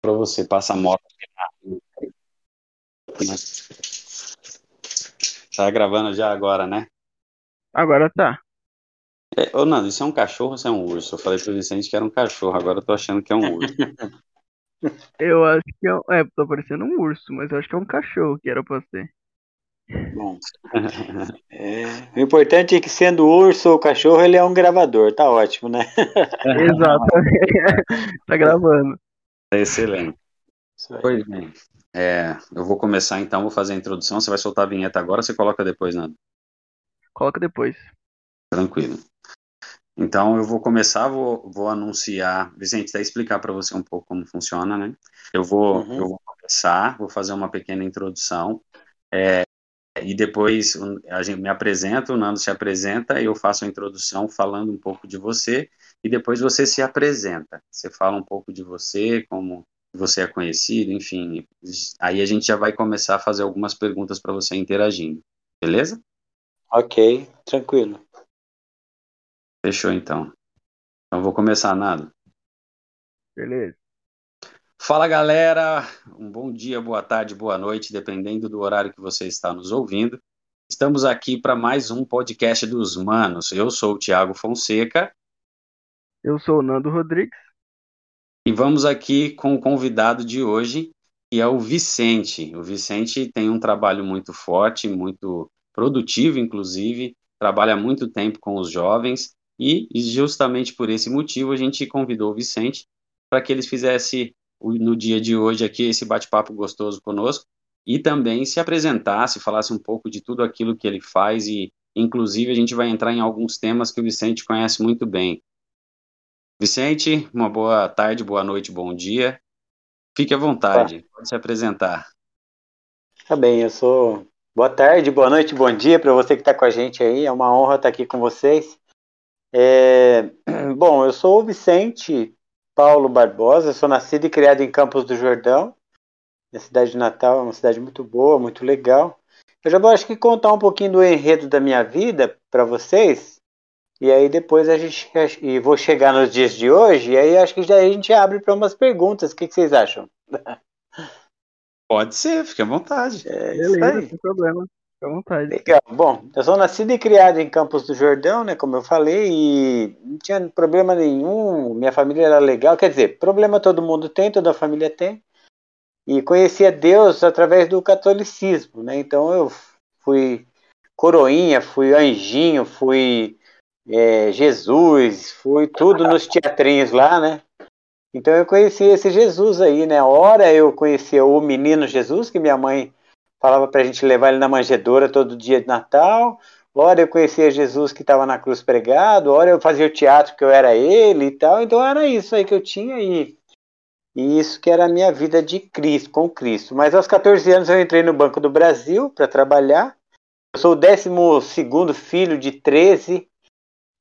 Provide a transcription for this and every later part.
para você, passa a moto. Tá gravando já agora, né? Agora tá. É, ô, Nando, isso é um cachorro ou isso é um urso? Eu falei pro Vicente que era um cachorro, agora eu tô achando que é um urso. Eu acho que é, um- é, tá parecendo um urso, mas eu acho que é um cachorro que era pra ser. Bom, é, o importante é que sendo urso ou cachorro, ele é um gravador, tá ótimo, né? Exato. tá gravando. Excelente. Pois bem. É, eu vou começar então, vou fazer a introdução. Você vai soltar a vinheta agora, você coloca depois, Nando? Coloca depois. Tranquilo. Então eu vou começar, vou, vou anunciar. Vicente, até explicar para você um pouco como funciona, né? Eu vou, Uhum. eu vou começar, vou fazer uma pequena introdução. é, e depois a gente me apresenta, o Nando se apresenta, eu faço a introdução falando um pouco de você, e depois você se apresenta. Você fala um pouco de você, como você é conhecido, enfim. Aí a gente já vai começar a fazer algumas perguntas para você interagindo. Beleza? Ok, tranquilo. Fechou então. Então vou começar, Nando. Beleza. Fala galera, um bom dia, boa tarde, boa noite, dependendo do horário que você está nos ouvindo. Estamos aqui para mais um podcast dos Manos. Eu sou o Thiago Fonseca Eu sou o Nando Rodrigues. e vamos aqui com o convidado de hoje, que é o Vicente. O Vicente tem um trabalho muito forte, muito produtivo, inclusive, trabalha muito tempo com os jovens e justamente por esse motivo a gente convidou o Vicente para que ele fizesse no dia de hoje aqui esse bate-papo gostoso conosco e também se apresentasse, falasse um pouco de tudo aquilo que ele faz e inclusive a gente vai entrar em alguns temas que o Vicente conhece muito bem. Vicente, uma boa tarde, boa noite, bom dia. Fique à vontade, pode se apresentar. Tá bem, eu sou. Boa tarde, boa noite, bom dia para você que está com a gente aí. É uma honra estar aqui com vocês. É, Bom, eu sou o Vicente Paulo Barbosa, sou nascido e criado em Campos do Jordão. Minha cidade de Natal é uma cidade muito boa, muito legal. Eu já vou acho que contar um pouquinho do enredo da minha vida para vocês. E aí depois a gente e vou chegar nos dias de hoje, e aí acho que daí a gente abre para umas perguntas. O que, que vocês acham? Pode ser, fique à vontade. É isso Beleza, aí. sem problema. Fica à vontade. Legal. Bom, eu sou nascido e criado em Campos do Jordão, né, como eu falei, e não tinha problema nenhum, minha família era legal, quer dizer, problema todo mundo tem, toda família tem, e conhecia Deus através do catolicismo, né, então eu fui coroinha, fui anjinho, fui é, Jesus, fui tudo nos teatrinhos lá, né, então eu conheci esse Jesus aí, né, ora eu conhecia o menino Jesus, que minha mãe falava para a gente levar ele na manjedoura todo dia de Natal. Ora eu conhecia Jesus que estava na cruz pregado, ora eu fazia o teatro que eu era ele e tal. Então era isso aí que eu tinha e, e isso que era a minha vida de Cristo, com Cristo. Mas aos 14 anos eu entrei no Banco do Brasil para trabalhar. Eu sou o 12 filho de 13,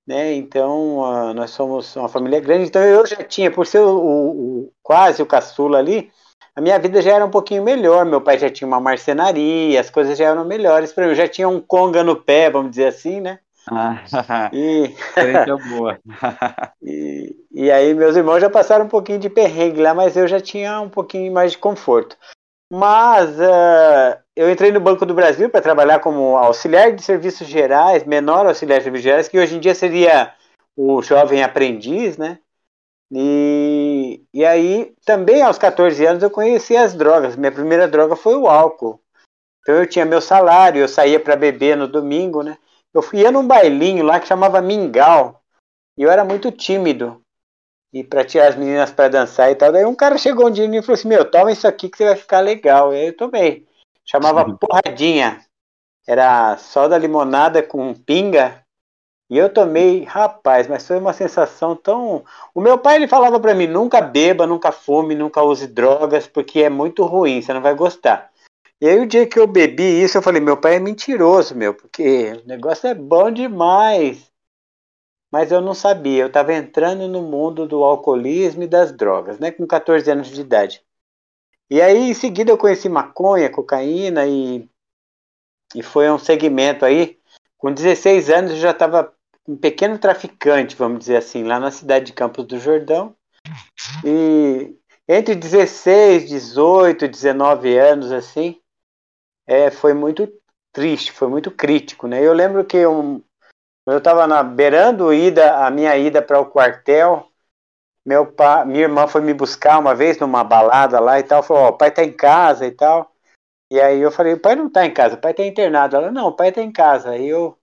né? Então uh, nós somos uma família grande. Então eu já tinha, por ser o, o quase o caçula ali, a minha vida já era um pouquinho melhor. Meu pai já tinha uma marcenaria, as coisas já eram melhores para mim. Eu já tinha um conga no pé, vamos dizer assim, né? Ah, E, boa. e, e aí meus irmãos já passaram um pouquinho de perrengue lá, mas eu já tinha um pouquinho mais de conforto. Mas uh, eu entrei no Banco do Brasil para trabalhar como auxiliar de serviços gerais, menor auxiliar de serviços gerais, que hoje em dia seria o jovem aprendiz, né? E, e aí, também aos 14 anos, eu conheci as drogas. Minha primeira droga foi o álcool. Então eu tinha meu salário, eu saía para beber no domingo, né? Eu ia num bailinho lá que chamava Mingau. E eu era muito tímido. E para tirar as meninas para dançar e tal. Daí um cara chegou um dia e falou assim: Meu, toma isso aqui que você vai ficar legal. E aí eu tomei. Chamava porradinha. Era soda limonada com pinga. E eu tomei, rapaz, mas foi uma sensação tão. O meu pai ele falava para mim: nunca beba, nunca fume, nunca use drogas, porque é muito ruim, você não vai gostar. E aí o dia que eu bebi isso, eu falei: meu pai é mentiroso, meu, porque o negócio é bom demais. Mas eu não sabia, eu estava entrando no mundo do alcoolismo e das drogas, né, com 14 anos de idade. E aí em seguida eu conheci maconha, cocaína e, e foi um segmento aí. Com 16 anos eu já estava um pequeno traficante, vamos dizer assim, lá na cidade de Campos do Jordão. E, entre 16, 18, 19 anos, assim, é, foi muito triste, foi muito crítico, né? Eu lembro que eu, estava na beirando ida, a minha ida para o quartel, meu pai, minha irmã foi me buscar uma vez numa balada lá e tal, falou, ó, oh, o pai tá em casa e tal. E aí eu falei, o pai não tá em casa, o pai tá internado. Ela, não, o pai tá em casa. Aí eu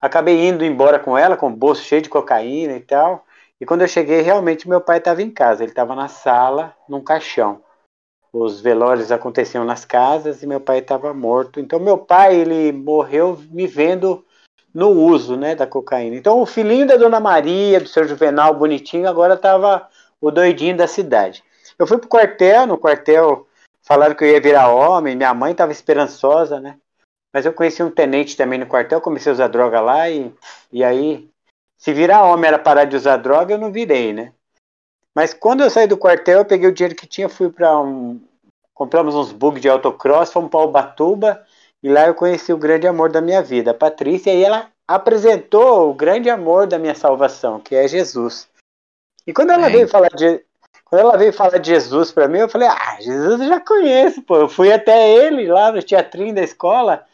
acabei indo embora com ela, com o bolso cheio de cocaína e tal. E quando eu cheguei, realmente meu pai estava em casa. Ele estava na sala, num caixão. Os velórios aconteciam nas casas e meu pai estava morto. Então meu pai ele morreu me vendo no uso, né, da cocaína. Então o filhinho da Dona Maria, do seu Juvenal bonitinho, agora estava o doidinho da cidade. Eu fui pro quartel, no quartel falaram que eu ia virar homem, minha mãe estava esperançosa, né? Mas eu conheci um tenente também no quartel, comecei a usar droga lá e, e aí se virar homem era parar de usar droga, eu não virei, né? Mas quando eu saí do quartel, eu peguei o dinheiro que tinha, fui para um. Compramos uns bugs de autocross, fomos para Ubatuba e lá eu conheci o grande amor da minha vida, a Patrícia, e ela apresentou o grande amor da minha salvação, que é Jesus. E quando ela veio falar de quando ela veio falar de Jesus para mim, eu falei: "Ah, Jesus eu já conheço, pô. Eu fui até ele lá no teatrinho da escola".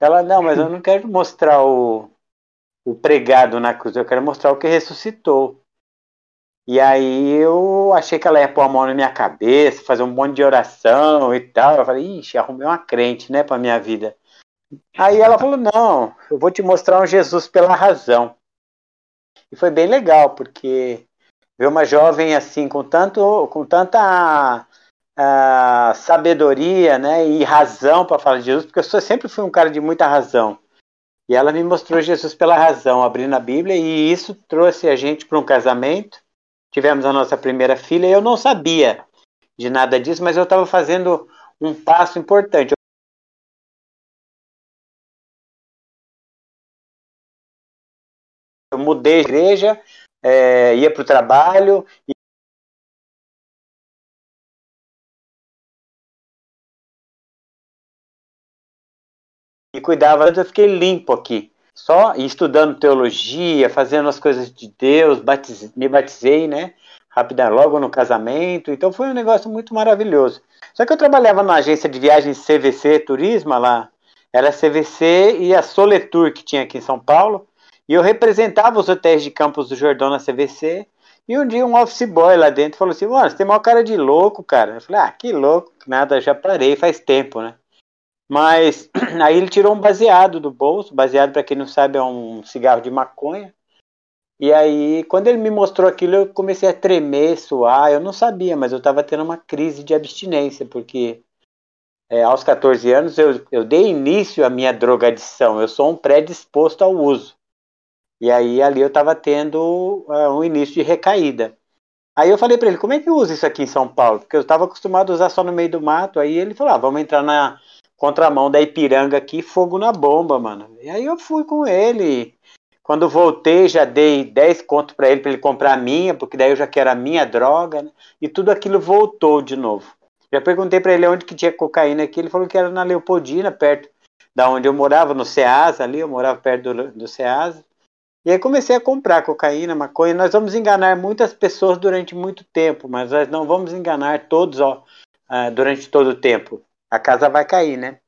Ela: "Não, mas eu não quero mostrar o o pregado na cruz, eu quero mostrar o que ressuscitou. E aí eu achei que ela ia pôr a mão na minha cabeça, fazer um monte de oração e tal. Eu falei, ixi, arrumei uma crente, né, pra minha vida. Aí ela falou, não, eu vou te mostrar um Jesus pela razão. E foi bem legal, porque ver uma jovem assim, com, tanto, com tanta sabedoria né, e razão para falar de Jesus, porque eu sempre fui um cara de muita razão. E ela me mostrou Jesus pela razão, abrindo a Bíblia, e isso trouxe a gente para um casamento. Tivemos a nossa primeira filha, e eu não sabia de nada disso, mas eu estava fazendo um passo importante. Eu mudei de igreja, é, ia para o trabalho, e cuidava, eu fiquei limpo aqui. Só estudando teologia, fazendo as coisas de Deus, me batizei, né? Rapidamente, logo no casamento. Então foi um negócio muito maravilhoso. Só que eu trabalhava na agência de viagens CVC Turismo lá. Era CVC e a Soletur que tinha aqui em São Paulo. E eu representava os hotéis de Campos do Jordão na CVC. E um dia um office boy lá dentro falou assim: Mano, você tem maior cara de louco, cara. Eu falei: Ah, que louco, nada, já parei faz tempo, né? Mas aí ele tirou um baseado do bolso. Baseado, para quem não sabe, é um cigarro de maconha. E aí, quando ele me mostrou aquilo, eu comecei a tremer, suar. Eu não sabia, mas eu estava tendo uma crise de abstinência, porque é, aos 14 anos eu, eu dei início à minha drogadição. Eu sou um predisposto ao uso. E aí, ali eu estava tendo uh, um início de recaída. Aí eu falei para ele, como é que usa isso aqui em São Paulo? Porque eu estava acostumado a usar só no meio do mato. Aí ele falou, ah, vamos entrar na contramão da Ipiranga aqui, fogo na bomba, mano. E aí eu fui com ele. Quando voltei, já dei 10 conto para ele para ele comprar a minha, porque daí eu já quero a minha droga, né? E tudo aquilo voltou de novo. Já perguntei para ele onde que tinha cocaína aqui, ele falou que era na Leopoldina, perto da onde eu morava, no Ceasa ali, eu morava perto do, do Ceasa. E aí comecei a comprar cocaína, maconha. Nós vamos enganar muitas pessoas durante muito tempo, mas nós não vamos enganar todos ó, uh, durante todo o tempo a casa vai cair, né?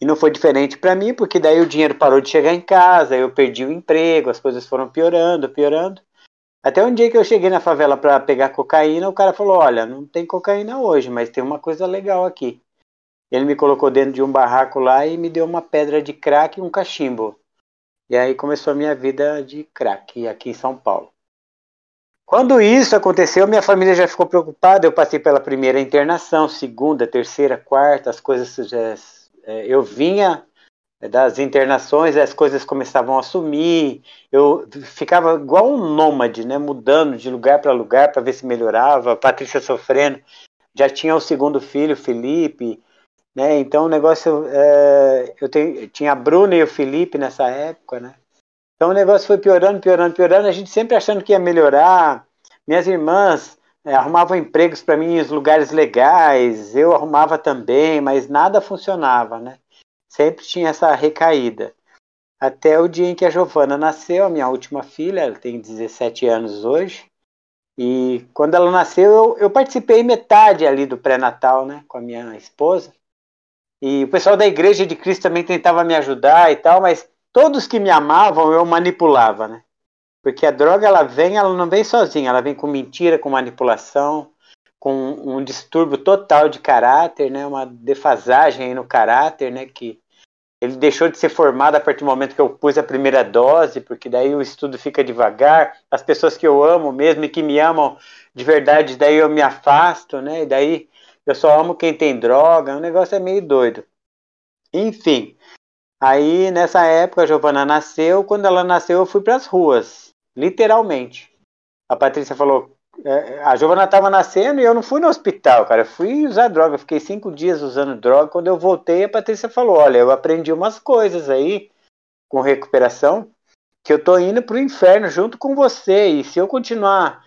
E não foi diferente para mim, porque daí o dinheiro parou de chegar em casa, eu perdi o emprego, as coisas foram piorando, piorando. Até um dia que eu cheguei na favela para pegar cocaína, o cara falou: Olha, não tem cocaína hoje, mas tem uma coisa legal aqui. Ele me colocou dentro de um barraco lá e me deu uma pedra de crack e um cachimbo. E aí começou a minha vida de crack aqui em São Paulo. Quando isso aconteceu, minha família já ficou preocupada. Eu passei pela primeira internação, segunda, terceira, quarta, as coisas já. É, eu vinha das internações, as coisas começavam a sumir. Eu ficava igual um nômade, né, mudando de lugar para lugar para ver se melhorava. Patrícia sofrendo, já tinha o segundo filho, Felipe, né? Então o negócio, é, eu tenho, tinha a Bruna e o Felipe nessa época, né? Então o negócio foi piorando, piorando, piorando. A gente sempre achando que ia melhorar. Minhas irmãs é, arrumavam empregos para mim em lugares legais, eu arrumava também, mas nada funcionava, né? Sempre tinha essa recaída. Até o dia em que a Giovana nasceu, a minha última filha, ela tem 17 anos hoje. E quando ela nasceu, eu, eu participei metade ali do pré-natal, né, com a minha esposa. E o pessoal da Igreja de Cristo também tentava me ajudar e tal, mas todos que me amavam eu manipulava, né? Porque a droga ela vem, ela não vem sozinha, ela vem com mentira, com manipulação, com um distúrbio total de caráter, né? Uma defasagem no caráter, né? Que ele deixou de ser formado a partir do momento que eu pus a primeira dose, porque daí o estudo fica devagar. As pessoas que eu amo mesmo e que me amam de verdade, daí eu me afasto, né? E daí eu só amo quem tem droga. O negócio é meio doido. Enfim, aí nessa época a Giovana nasceu. Quando ela nasceu, eu fui para as ruas, literalmente. A Patrícia falou: é, a Giovana estava nascendo e eu não fui no hospital, cara. Eu fui usar droga. fiquei cinco dias usando droga. Quando eu voltei, a Patrícia falou: Olha, eu aprendi umas coisas aí com recuperação que eu tô indo pro inferno junto com você. E se eu continuar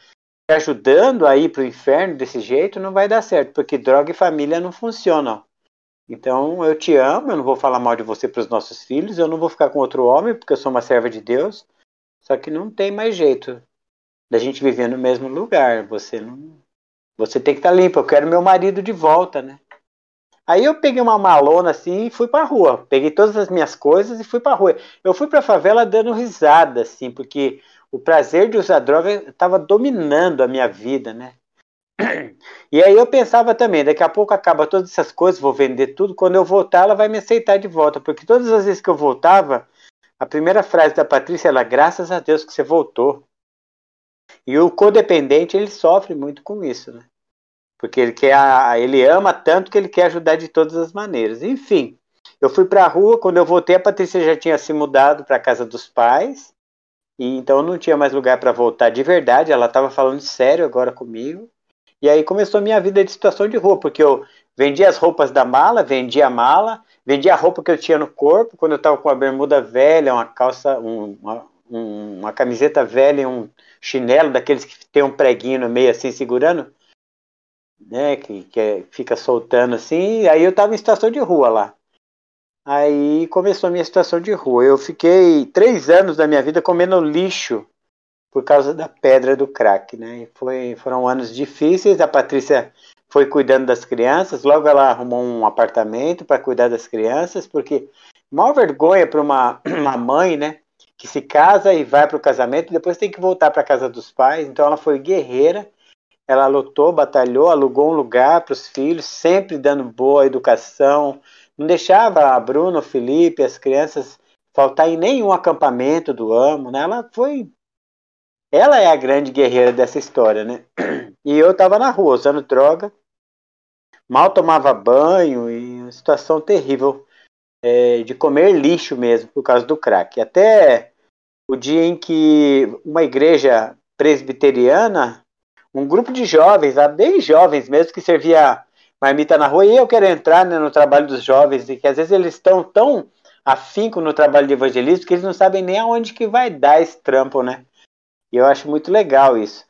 te ajudando a ir pro inferno desse jeito, não vai dar certo, porque droga e família não funcionam. Então eu te amo, eu não vou falar mal de você para os nossos filhos, eu não vou ficar com outro homem, porque eu sou uma serva de Deus. Só que não tem mais jeito da gente viver no mesmo lugar. Você não. Você tem que estar tá limpo. Eu quero meu marido de volta, né? Aí eu peguei uma malona assim e fui pra rua. Peguei todas as minhas coisas e fui pra rua. Eu fui pra favela dando risada, assim, porque o prazer de usar droga estava dominando a minha vida, né? E aí eu pensava também, daqui a pouco acaba todas essas coisas, vou vender tudo, quando eu voltar ela vai me aceitar de volta, porque todas as vezes que eu voltava, a primeira frase da Patrícia era graças a Deus que você voltou. E o codependente, ele sofre muito com isso, né? Porque ele quer, ele ama tanto que ele quer ajudar de todas as maneiras. Enfim, eu fui para a rua, quando eu voltei, a Patrícia já tinha se mudado para a casa dos pais, e então não tinha mais lugar para voltar de verdade, ela estava falando sério agora comigo. E aí começou a minha vida de situação de rua, porque eu vendia as roupas da mala, vendia a mala, vendia a roupa que eu tinha no corpo, quando eu estava com uma bermuda velha, uma calça, um, uma, um, uma camiseta velha e um chinelo daqueles que tem um preguinho no meio assim segurando, né, que, que é, fica soltando assim, e aí eu tava em situação de rua lá. Aí começou a minha situação de rua. Eu fiquei três anos da minha vida comendo lixo por causa da pedra do crack, né? E foi, foram anos difíceis. A Patrícia foi cuidando das crianças. Logo ela arrumou um apartamento para cuidar das crianças, porque maior vergonha para uma, uma mãe, né? que se casa e vai para o casamento, depois tem que voltar para a casa dos pais. Então ela foi guerreira, ela lutou, batalhou, alugou um lugar para os filhos, sempre dando boa educação, não deixava a Bruno, o Felipe, as crianças faltar em nenhum acampamento do Amo, né? Ela foi ela é a grande guerreira dessa história, né? E eu estava na rua usando droga, mal tomava banho e uma situação terrível é, de comer lixo mesmo por causa do crack. Até o dia em que uma igreja presbiteriana, um grupo de jovens, bem jovens mesmo, que servia marmita na rua, e eu quero entrar né, no trabalho dos jovens, e que às vezes eles estão tão afinco no trabalho de evangelismo que eles não sabem nem aonde que vai dar esse trampo, né? E eu acho muito legal isso.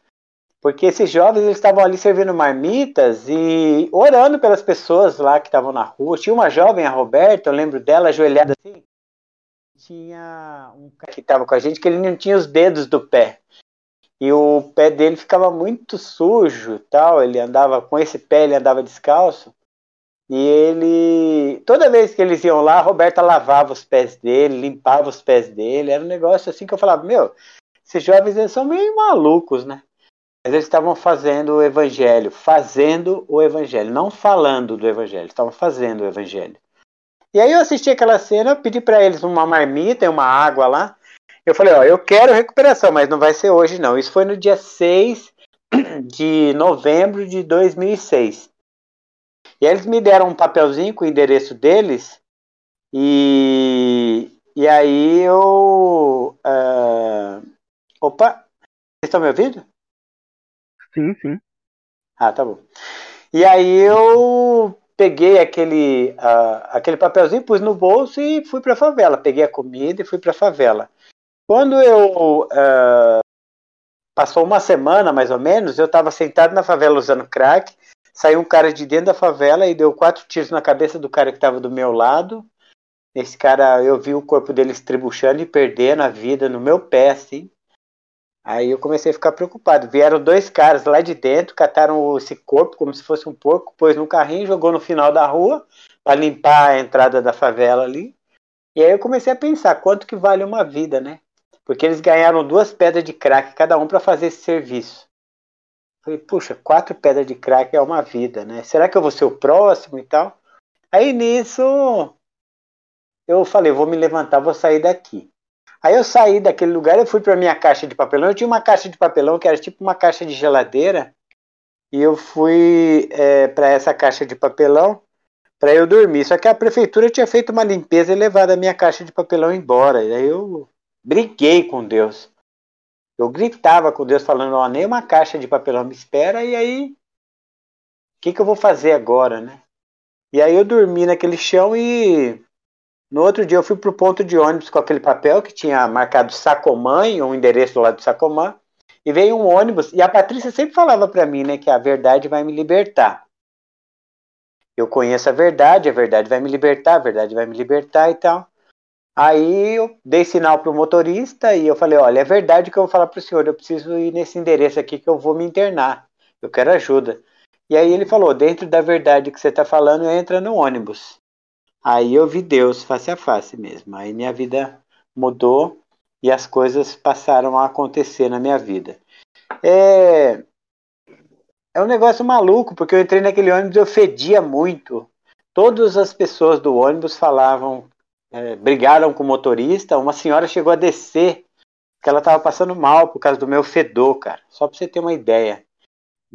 Porque esses jovens eles estavam ali servindo marmitas e orando pelas pessoas lá que estavam na rua. Tinha uma jovem, a Roberta, eu lembro dela, ajoelhada assim. Tinha um cara que estava com a gente que ele não tinha os dedos do pé. E o pé dele ficava muito sujo tal. Ele andava com esse pé, ele andava descalço. E ele. Toda vez que eles iam lá, a Roberta lavava os pés dele, limpava os pés dele. Era um negócio assim que eu falava: Meu, esses jovens eles são meio malucos, né? Mas eles estavam fazendo o evangelho, fazendo o evangelho, não falando do evangelho, estavam fazendo o evangelho. E aí eu assisti aquela cena, pedi para eles uma marmita e uma água lá. Eu falei, ó, eu quero recuperação, mas não vai ser hoje não. Isso foi no dia 6 de novembro de 2006. E aí eles me deram um papelzinho com o endereço deles e, e aí eu... Uh... Opa, vocês estão me ouvindo? Sim, sim. Ah, tá bom. E aí eu peguei aquele, uh, aquele papelzinho, pus no bolso e fui para a favela. Peguei a comida e fui para a favela. Quando eu uh, passou uma semana mais ou menos, eu estava sentado na favela usando crack. Saiu um cara de dentro da favela e deu quatro tiros na cabeça do cara que estava do meu lado. Esse cara, eu vi o corpo dele estribuchando e perdendo a vida no meu pé, assim. Aí eu comecei a ficar preocupado. Vieram dois caras lá de dentro, cataram esse corpo como se fosse um porco, pôs no carrinho, jogou no final da rua para limpar a entrada da favela ali. E aí eu comecei a pensar quanto que vale uma vida, né? Porque eles ganharam duas pedras de crack cada um para fazer esse serviço. Falei, puxa, quatro pedras de crack é uma vida, né? Será que eu vou ser o próximo e tal? Aí nisso eu falei, vou me levantar, vou sair daqui. Aí eu saí daquele lugar, eu fui para minha caixa de papelão. Eu tinha uma caixa de papelão que era tipo uma caixa de geladeira. E eu fui é, para essa caixa de papelão para eu dormir. Só que a prefeitura tinha feito uma limpeza e levado a minha caixa de papelão embora. E aí eu briguei com Deus. Eu gritava com Deus falando, ó, nem uma caixa de papelão me espera, e aí o que, que eu vou fazer agora, né? E aí eu dormi naquele chão e no outro dia eu fui pro ponto de ônibus com aquele papel que tinha marcado Sacomã e um endereço do Sacomã. E veio um ônibus, e a Patrícia sempre falava para mim, né, que a verdade vai me libertar. Eu conheço a verdade, a verdade vai me libertar, a verdade vai me libertar e tal. Aí eu dei sinal pro motorista e eu falei, olha, é verdade que eu vou falar pro senhor, eu preciso ir nesse endereço aqui que eu vou me internar. Eu quero ajuda. E aí ele falou, dentro da verdade que você está falando, entra no ônibus. Aí eu vi Deus face a face mesmo. Aí minha vida mudou e as coisas passaram a acontecer na minha vida. É, é um negócio maluco, porque eu entrei naquele ônibus e eu fedia muito. Todas as pessoas do ônibus falavam, é, brigaram com o motorista. Uma senhora chegou a descer, que ela estava passando mal por causa do meu fedor, cara. Só para você ter uma ideia.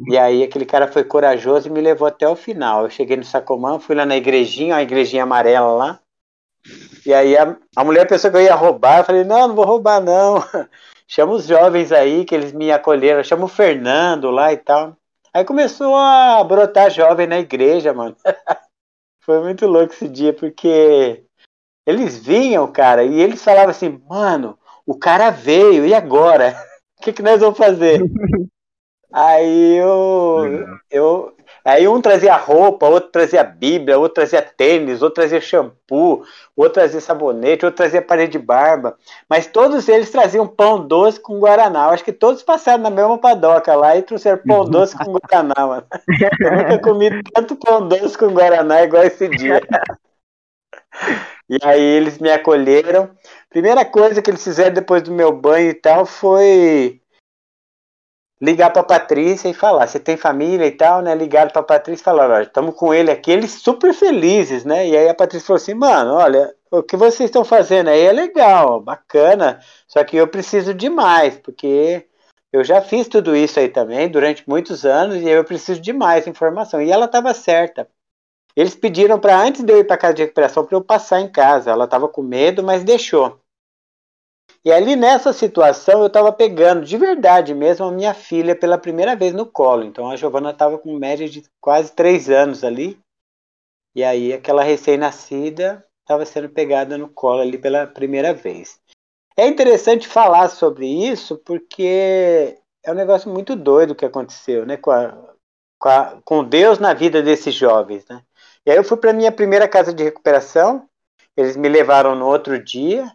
E aí aquele cara foi corajoso e me levou até o final. Eu cheguei no Sacomã, fui lá na igrejinha, a igrejinha amarela lá. E aí a, a mulher pensou que eu ia roubar. Eu falei, não, não vou roubar não. Chama os jovens aí que eles me acolheram. Chama o Fernando lá e tal. Aí começou a brotar jovem na igreja, mano. Foi muito louco esse dia, porque eles vinham, cara, e eles falavam assim, mano, o cara veio, e agora? O que, que nós vamos fazer? Aí eu, eu. Aí um trazia roupa, outro trazia Bíblia, outro trazia tênis, outro trazia shampoo, outro trazia sabonete, outro trazia parede de barba. Mas todos eles traziam pão doce com Guaraná. Eu acho que todos passaram na mesma padoca lá e trouxeram pão doce com Guaraná, mano. Eu nunca comi tanto pão doce com Guaraná igual esse dia. E aí eles me acolheram. Primeira coisa que eles fizeram depois do meu banho e tal foi ligar para Patrícia e falar, você tem família e tal, né? Ligaram para Patrícia e falaram, olha, estamos com ele aqui, eles super felizes, né? E aí a Patrícia falou assim, mano, olha, o que vocês estão fazendo aí é legal, bacana, só que eu preciso de mais, porque eu já fiz tudo isso aí também durante muitos anos e eu preciso de mais informação. E ela estava certa. Eles pediram para antes de eu ir para casa de recuperação para eu passar em casa. Ela estava com medo, mas deixou. E ali nessa situação eu estava pegando de verdade mesmo a minha filha pela primeira vez no colo. Então a Giovana estava com média de quase três anos ali. E aí aquela recém-nascida estava sendo pegada no colo ali pela primeira vez. É interessante falar sobre isso porque é um negócio muito doido que aconteceu, né? Com, a, com, a, com Deus na vida desses jovens, né? E aí eu fui para minha primeira casa de recuperação. Eles me levaram no outro dia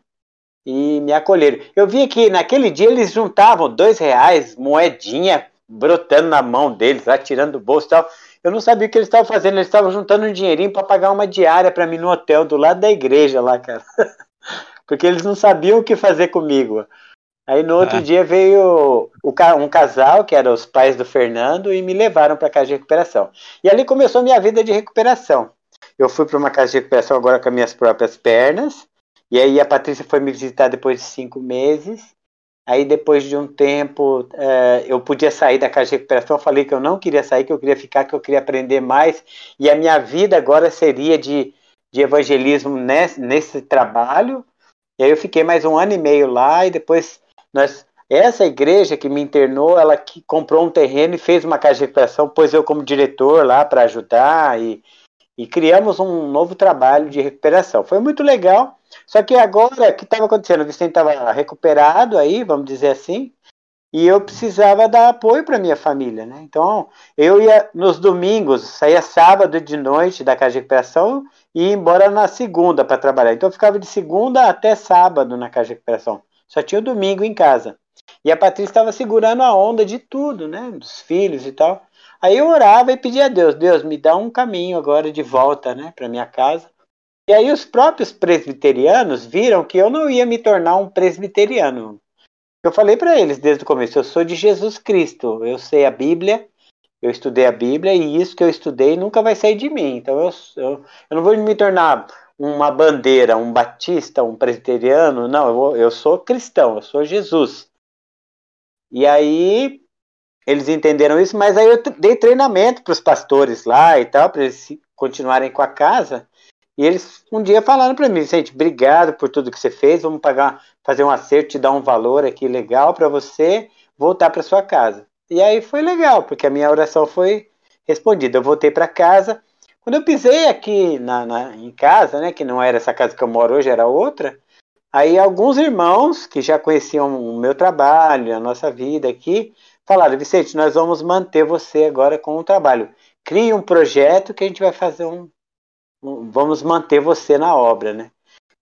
e me acolheram. Eu vi que naquele dia eles juntavam dois reais, moedinha brotando na mão deles, lá tirando do bolso e tal. Eu não sabia o que eles estavam fazendo, eles estavam juntando um dinheirinho para pagar uma diária para mim no hotel do lado da igreja lá, cara. Porque eles não sabiam o que fazer comigo. Aí no outro ah. dia veio um casal, que eram os pais do Fernando, e me levaram para casa de recuperação. E ali começou minha vida de recuperação. Eu fui para uma casa de recuperação agora com as minhas próprias pernas. E aí a Patrícia foi me visitar depois de cinco meses. Aí depois de um tempo é, eu podia sair da casa de recuperação. Eu falei que eu não queria sair, que eu queria ficar, que eu queria aprender mais. E a minha vida agora seria de, de evangelismo nesse, nesse trabalho. E aí eu fiquei mais um ano e meio lá e depois nós essa igreja que me internou, ela que comprou um terreno e fez uma casa de recuperação, pôs eu como diretor lá para ajudar e, e criamos um novo trabalho de recuperação. Foi muito legal. Só que agora, o que estava acontecendo? O Vicente estava recuperado aí, vamos dizer assim, e eu precisava dar apoio para minha família, né? Então, eu ia nos domingos, saía sábado de noite da casa de recuperação e ia embora na segunda para trabalhar. Então, eu ficava de segunda até sábado na casa de recuperação. Só tinha o domingo em casa. E a Patrícia estava segurando a onda de tudo, né? Dos filhos e tal. Aí eu orava e pedia a Deus, Deus, me dá um caminho agora de volta, né, para minha casa. E aí os próprios presbiterianos viram que eu não ia me tornar um presbiteriano. Eu falei para eles desde o começo, eu sou de Jesus Cristo, eu sei a Bíblia, eu estudei a Bíblia e isso que eu estudei nunca vai sair de mim. Então eu, eu, eu não vou me tornar uma bandeira, um batista, um presbiteriano, não, eu, eu sou cristão, eu sou Jesus. E aí eles entenderam isso, mas aí eu dei treinamento para os pastores lá e tal, para eles continuarem com a casa. E eles um dia falaram para mim, gente, obrigado por tudo que você fez, vamos pagar, fazer um acerto, te dar um valor aqui legal para você voltar para sua casa. E aí foi legal, porque a minha oração foi respondida. Eu voltei para casa. Quando eu pisei aqui na, na, em casa, né, que não era essa casa que eu moro hoje, era outra, aí alguns irmãos que já conheciam o meu trabalho, a nossa vida aqui, falaram, Vicente, nós vamos manter você agora com o trabalho. Crie um projeto que a gente vai fazer um, um vamos manter você na obra, né?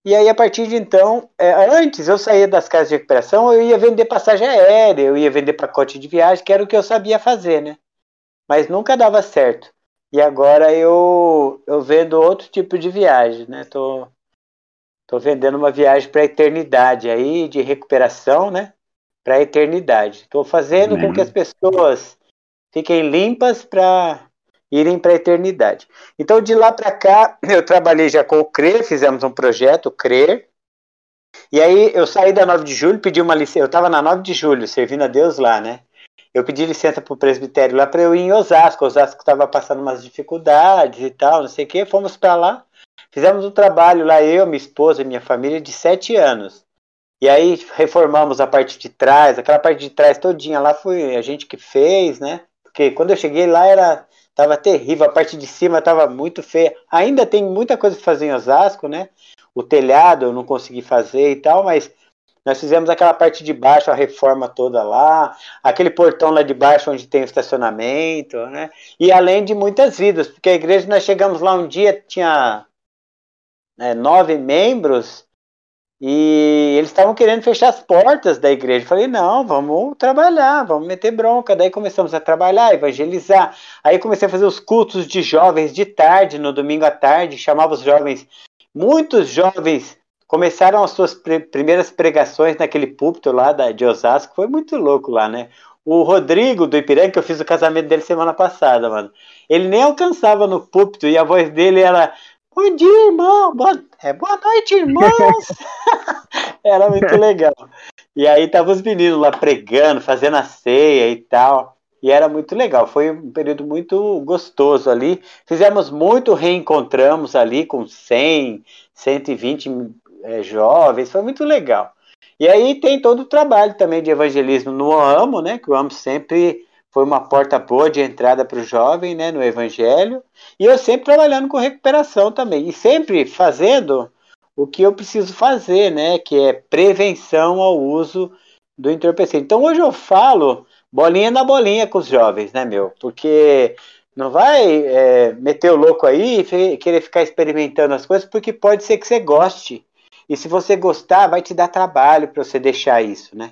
E aí, a partir de então, é, antes eu saía das casas de recuperação, eu ia vender passagem aérea, eu ia vender pacote de viagem, que era o que eu sabia fazer, né? Mas nunca dava certo. E agora eu, eu vendo outro tipo de viagem, né? Tô, tô vendendo uma viagem para a eternidade aí, de recuperação, né? Para a eternidade. Estou fazendo com que as pessoas fiquem limpas para irem para a eternidade. Então, de lá para cá, eu trabalhei já com o CRER, fizemos um projeto, CRER. E aí eu saí da 9 de julho, pedi uma licença. Eu estava na 9 de julho, servindo a Deus lá, né? Eu pedi licença para o presbitério lá para eu ir em Osasco. Osasco estava passando umas dificuldades e tal, não sei o quê. Fomos para lá, fizemos um trabalho lá, eu, minha esposa e minha família, de sete anos. E aí reformamos a parte de trás, aquela parte de trás todinha lá foi a gente que fez, né? Porque quando eu cheguei lá era Tava terrível, a parte de cima tava muito feia. Ainda tem muita coisa para fazer em Osasco, né? O telhado eu não consegui fazer e tal, mas nós fizemos aquela parte de baixo, a reforma toda lá, aquele portão lá de baixo onde tem o estacionamento, né? E além de muitas vidas, porque a igreja nós chegamos lá um dia, tinha é, nove membros, e eles estavam querendo fechar as portas da igreja. Eu falei, não, vamos trabalhar, vamos meter bronca. Daí começamos a trabalhar, evangelizar. Aí comecei a fazer os cultos de jovens de tarde, no domingo à tarde, chamava os jovens. Muitos jovens começaram as suas primeiras pregações naquele púlpito lá da, de Osasco. Foi muito louco lá, né? O Rodrigo do Ipiranga, que eu fiz o casamento dele semana passada, mano. Ele nem alcançava no púlpito e a voz dele era Bom dia, irmão. Boa, é, boa noite, irmãos. Era muito legal. E aí tava os meninos lá pregando, fazendo a ceia e tal. E era muito legal. Foi um período muito gostoso ali. Fizemos muito, reencontramos ali com 100, 120 é, jovens. Foi muito legal. E aí tem todo o trabalho também de evangelismo no AMO, né? Que o AMO sempre foi uma porta boa de entrada para o jovem, né, no evangelho. E eu sempre trabalhando com recuperação também, e sempre fazendo o que eu preciso fazer, né, que é prevenção ao uso do entorpecente. Então hoje eu falo bolinha na bolinha com os jovens, né, meu? Porque não vai é, meter o louco aí e querer ficar experimentando as coisas, porque pode ser que você goste. E se você gostar, vai te dar trabalho para você deixar isso, né?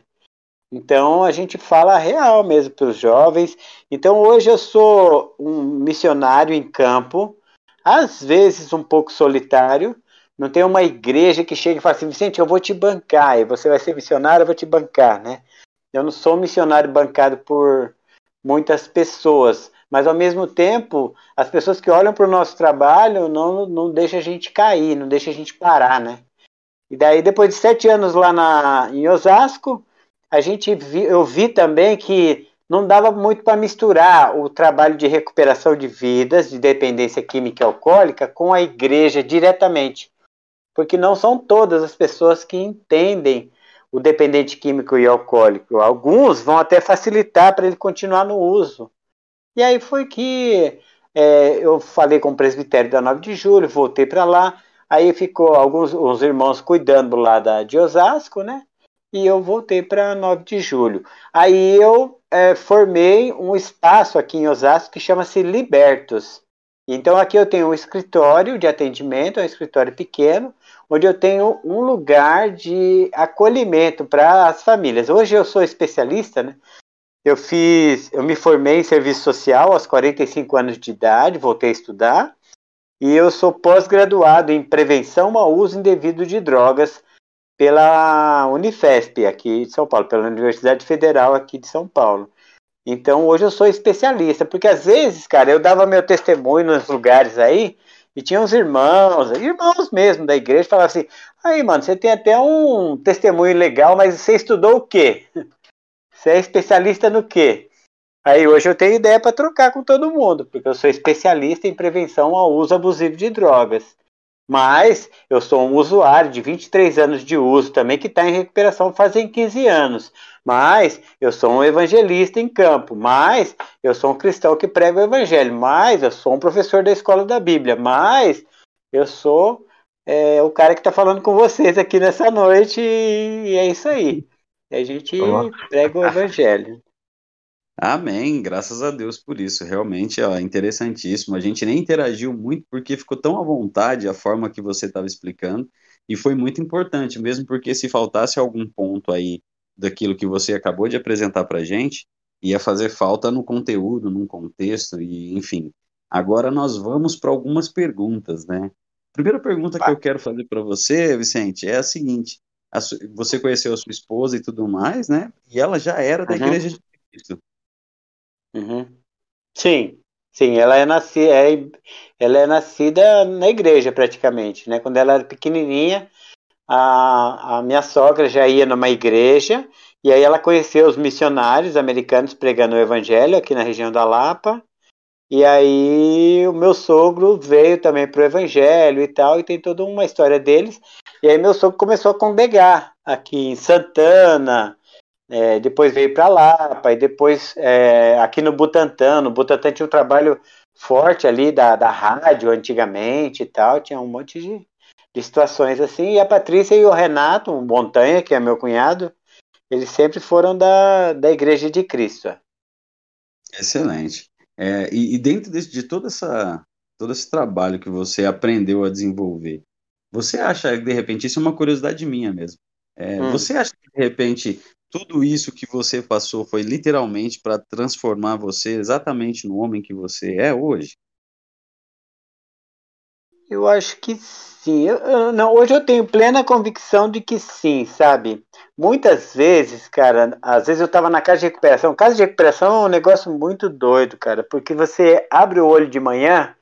Então a gente fala real mesmo para os jovens. Então hoje eu sou um missionário em campo, às vezes um pouco solitário. Não tem uma igreja que chega e fala assim, Vicente, eu vou te bancar, e você vai ser missionário, eu vou te bancar, né? Eu não sou missionário bancado por muitas pessoas, mas ao mesmo tempo, as pessoas que olham para o nosso trabalho não, não deixam a gente cair, não deixam a gente parar, né? E daí, depois de sete anos lá na, em Osasco, a gente vi, eu vi também que não dava muito para misturar o trabalho de recuperação de vidas de dependência química e alcoólica com a igreja diretamente. Porque não são todas as pessoas que entendem o dependente químico e alcoólico. Alguns vão até facilitar para ele continuar no uso. E aí foi que é, eu falei com o presbitério da 9 de julho, voltei para lá. Aí ficou alguns os irmãos cuidando lá da, de Osasco, né? E eu voltei para 9 de julho. Aí eu é, formei um espaço aqui em Osasco que chama-se Libertos. Então aqui eu tenho um escritório de atendimento, é um escritório pequeno, onde eu tenho um lugar de acolhimento para as famílias. Hoje eu sou especialista, né? Eu fiz, eu me formei em serviço social aos 45 anos de idade, voltei a estudar, e eu sou pós-graduado em prevenção ao uso indevido de drogas pela Unifesp aqui de São Paulo, pela Universidade Federal aqui de São Paulo. Então hoje eu sou especialista, porque às vezes, cara, eu dava meu testemunho nos lugares aí, e tinha uns irmãos, irmãos mesmo da igreja, falavam assim: aí, mano, você tem até um testemunho legal, mas você estudou o quê? Você é especialista no quê? Aí hoje eu tenho ideia para trocar com todo mundo, porque eu sou especialista em prevenção ao uso abusivo de drogas. Mas eu sou um usuário de 23 anos de uso também, que está em recuperação fazem 15 anos. Mas eu sou um evangelista em campo. Mas eu sou um cristão que prega o evangelho. Mas eu sou um professor da escola da Bíblia. Mas eu sou é, o cara que está falando com vocês aqui nessa noite. E é isso aí. A gente prega o evangelho. Amém, graças a Deus por isso. Realmente é interessantíssimo. A gente nem interagiu muito porque ficou tão à vontade a forma que você estava explicando e foi muito importante, mesmo porque se faltasse algum ponto aí daquilo que você acabou de apresentar para a gente, ia fazer falta no conteúdo, num contexto e enfim. Agora nós vamos para algumas perguntas, né? Primeira pergunta que eu quero fazer para você, Vicente, é a seguinte: a su... você conheceu a sua esposa e tudo mais, né? E ela já era da uhum. Igreja de Cristo. Uhum. Sim, sim, ela é, nasci, é, ela é nascida na igreja praticamente, né? Quando ela era pequenininha, a, a minha sogra já ia numa igreja e aí ela conheceu os missionários americanos pregando o evangelho aqui na região da Lapa. E aí o meu sogro veio também para o evangelho e tal, e tem toda uma história deles. E aí meu sogro começou a congregar aqui em Santana, é, depois veio para Lapa, e depois é, aqui no Butantã. No Butantã tinha um trabalho forte ali da, da rádio antigamente e tal, tinha um monte de, de situações assim. E a Patrícia e o Renato, um Montanha, que é meu cunhado, eles sempre foram da, da Igreja de Cristo. Excelente. É, e, e, dentro desse, de toda essa, todo esse trabalho que você aprendeu a desenvolver, você acha, de repente, isso é uma curiosidade minha mesmo, é, hum. você acha que, de repente, tudo isso que você passou foi literalmente para transformar você exatamente no homem que você é hoje? Eu acho que sim. Eu, eu, não, hoje eu tenho plena convicção de que sim, sabe? Muitas vezes, cara, às vezes eu estava na casa de recuperação. Casa de recuperação é um negócio muito doido, cara, porque você abre o olho de manhã,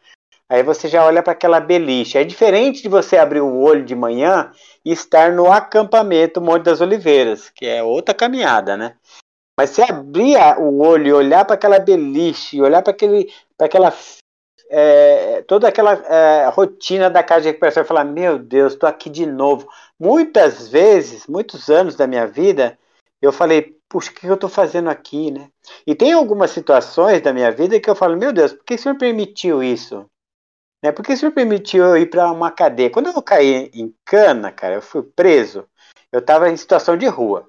aí você já olha para aquela beliche. É diferente de você abrir o olho de manhã e estar no acampamento Monte das Oliveiras, que é outra caminhada, né? Mas se abrir o olho e olhar para aquela beliche, olhar para aquele, para aquela é, toda aquela é, rotina da casa de recuperação falar: Meu Deus, estou aqui de novo. Muitas vezes, muitos anos da minha vida, eu falei: Puxa, o que eu estou fazendo aqui, né? E tem algumas situações da minha vida que eu falo: Meu Deus, por que o senhor permitiu isso? Né? Por que o senhor permitiu eu ir para uma cadeia? Quando eu caí em cana, cara, eu fui preso, eu estava em situação de rua.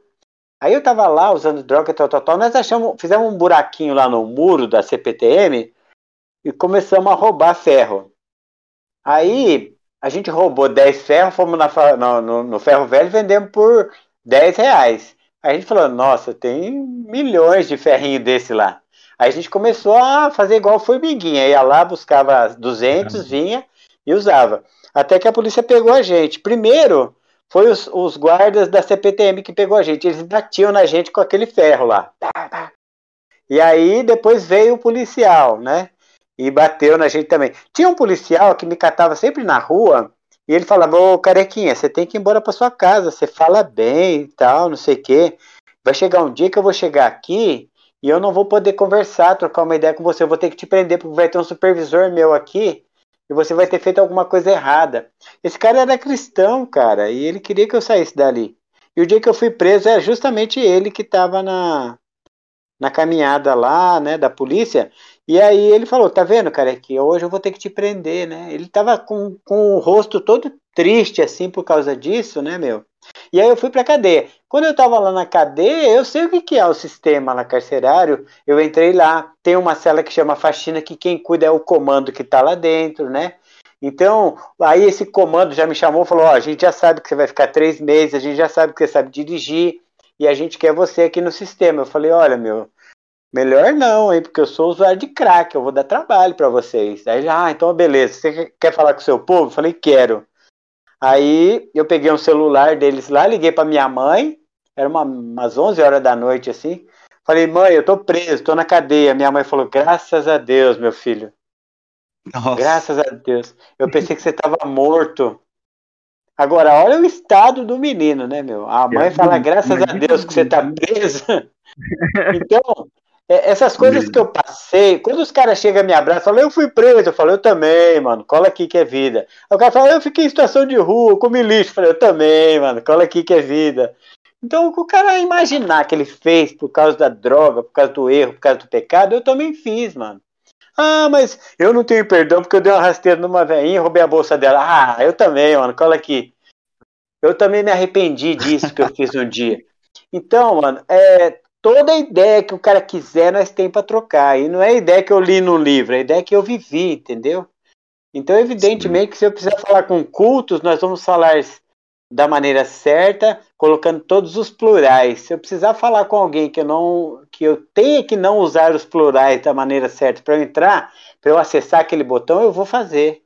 Aí eu estava lá usando droga, tal, tal, tal. Nós achamos, fizemos um buraquinho lá no muro da CPTM e começamos a roubar ferro. Aí a gente roubou 10 ferros, fomos na, no, no, ferro velho e vendemos por 10 reais. Aí a gente falou, nossa, tem milhões de ferrinho desse lá. Aí a gente começou a fazer igual formiguinha, ia lá, buscava 200, vinha e usava. Até que a polícia pegou a gente. Primeiro, foi os, os guardas da CPTM que pegou a gente. Eles batiam na gente com aquele ferro lá. E aí depois veio o policial, né? E bateu na gente também. Tinha um policial que me catava sempre na rua e ele falava: Ô carequinha, você tem que ir embora para sua casa, você fala bem e tal, não sei o quê. Vai chegar um dia que eu vou chegar aqui e eu não vou poder conversar, trocar uma ideia com você. Eu vou ter que te prender porque vai ter um supervisor meu aqui e você vai ter feito alguma coisa errada. Esse cara era cristão, cara, e ele queria que eu saísse dali. E o dia que eu fui preso era justamente ele que estava na, na caminhada lá, né, da polícia. E aí ele falou, tá vendo, cara, é que hoje eu vou ter que te prender, né? Ele tava com, com o rosto todo triste, assim, por causa disso, né, meu? E aí eu fui pra cadeia. Quando eu tava lá na cadeia, eu sei o que, que é o sistema lá carcerário. Eu entrei lá, tem uma cela que chama faxina, que quem cuida é o comando que tá lá dentro, né? Então, aí esse comando já me chamou falou: Ó, a gente já sabe que você vai ficar três meses, a gente já sabe que você sabe dirigir, e a gente quer você aqui no sistema. Eu falei: Olha, meu, melhor não, hein, porque eu sou usuário de crack, eu vou dar trabalho para vocês. Aí, ah, então beleza, você quer falar com o seu povo? Eu falei: Quero. Aí eu peguei um celular deles lá, liguei para minha mãe, era uma, umas 11 horas da noite assim. Falei, mãe, eu tô preso, tô na cadeia. Minha mãe falou, graças a Deus, meu filho. Nossa. Graças a Deus. Eu pensei que você estava morto. Agora, olha o estado do menino, né, meu? A mãe fala, graças a Deus que você está preso. Então, essas coisas que eu passei, quando os caras chegam e me abraçam, falam, eu fui preso. Eu falo, eu também, mano, cola aqui que é vida. Aí o cara fala, eu fiquei em situação de rua, comi lixo. Eu falei, eu também, mano, cola aqui que é vida. Então, o cara imaginar que ele fez por causa da droga, por causa do erro, por causa do pecado, eu também fiz, mano. Ah, mas eu não tenho perdão porque eu dei uma rasteira numa veinha e roubei a bolsa dela. Ah, eu também, mano, cola aqui. Eu também me arrependi disso que eu fiz um dia. Então, mano, é, toda ideia que o cara quiser, nós tem para trocar. E não é ideia que eu li no livro, é ideia que eu vivi, entendeu? Então, evidentemente, Sim. que se eu precisar falar com cultos, nós vamos falar da maneira certa, colocando todos os plurais. Se eu precisar falar com alguém que eu não que eu tenha que não usar os plurais da maneira certa para eu entrar, para eu acessar aquele botão, eu vou fazer.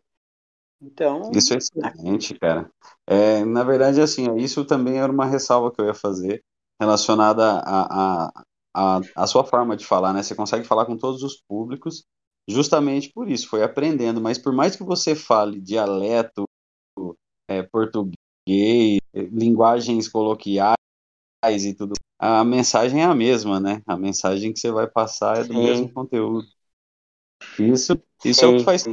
Então, isso é excelente, cara. É, na verdade, assim, isso também era uma ressalva que eu ia fazer relacionada a, a, a, a sua forma de falar, né? Você consegue falar com todos os públicos, justamente por isso, foi aprendendo. Mas por mais que você fale dialeto, é, português gay, linguagens coloquiais e tudo. A mensagem é a mesma, né? A mensagem que você vai passar é do sim. mesmo conteúdo. Isso, isso sim, é o que faz.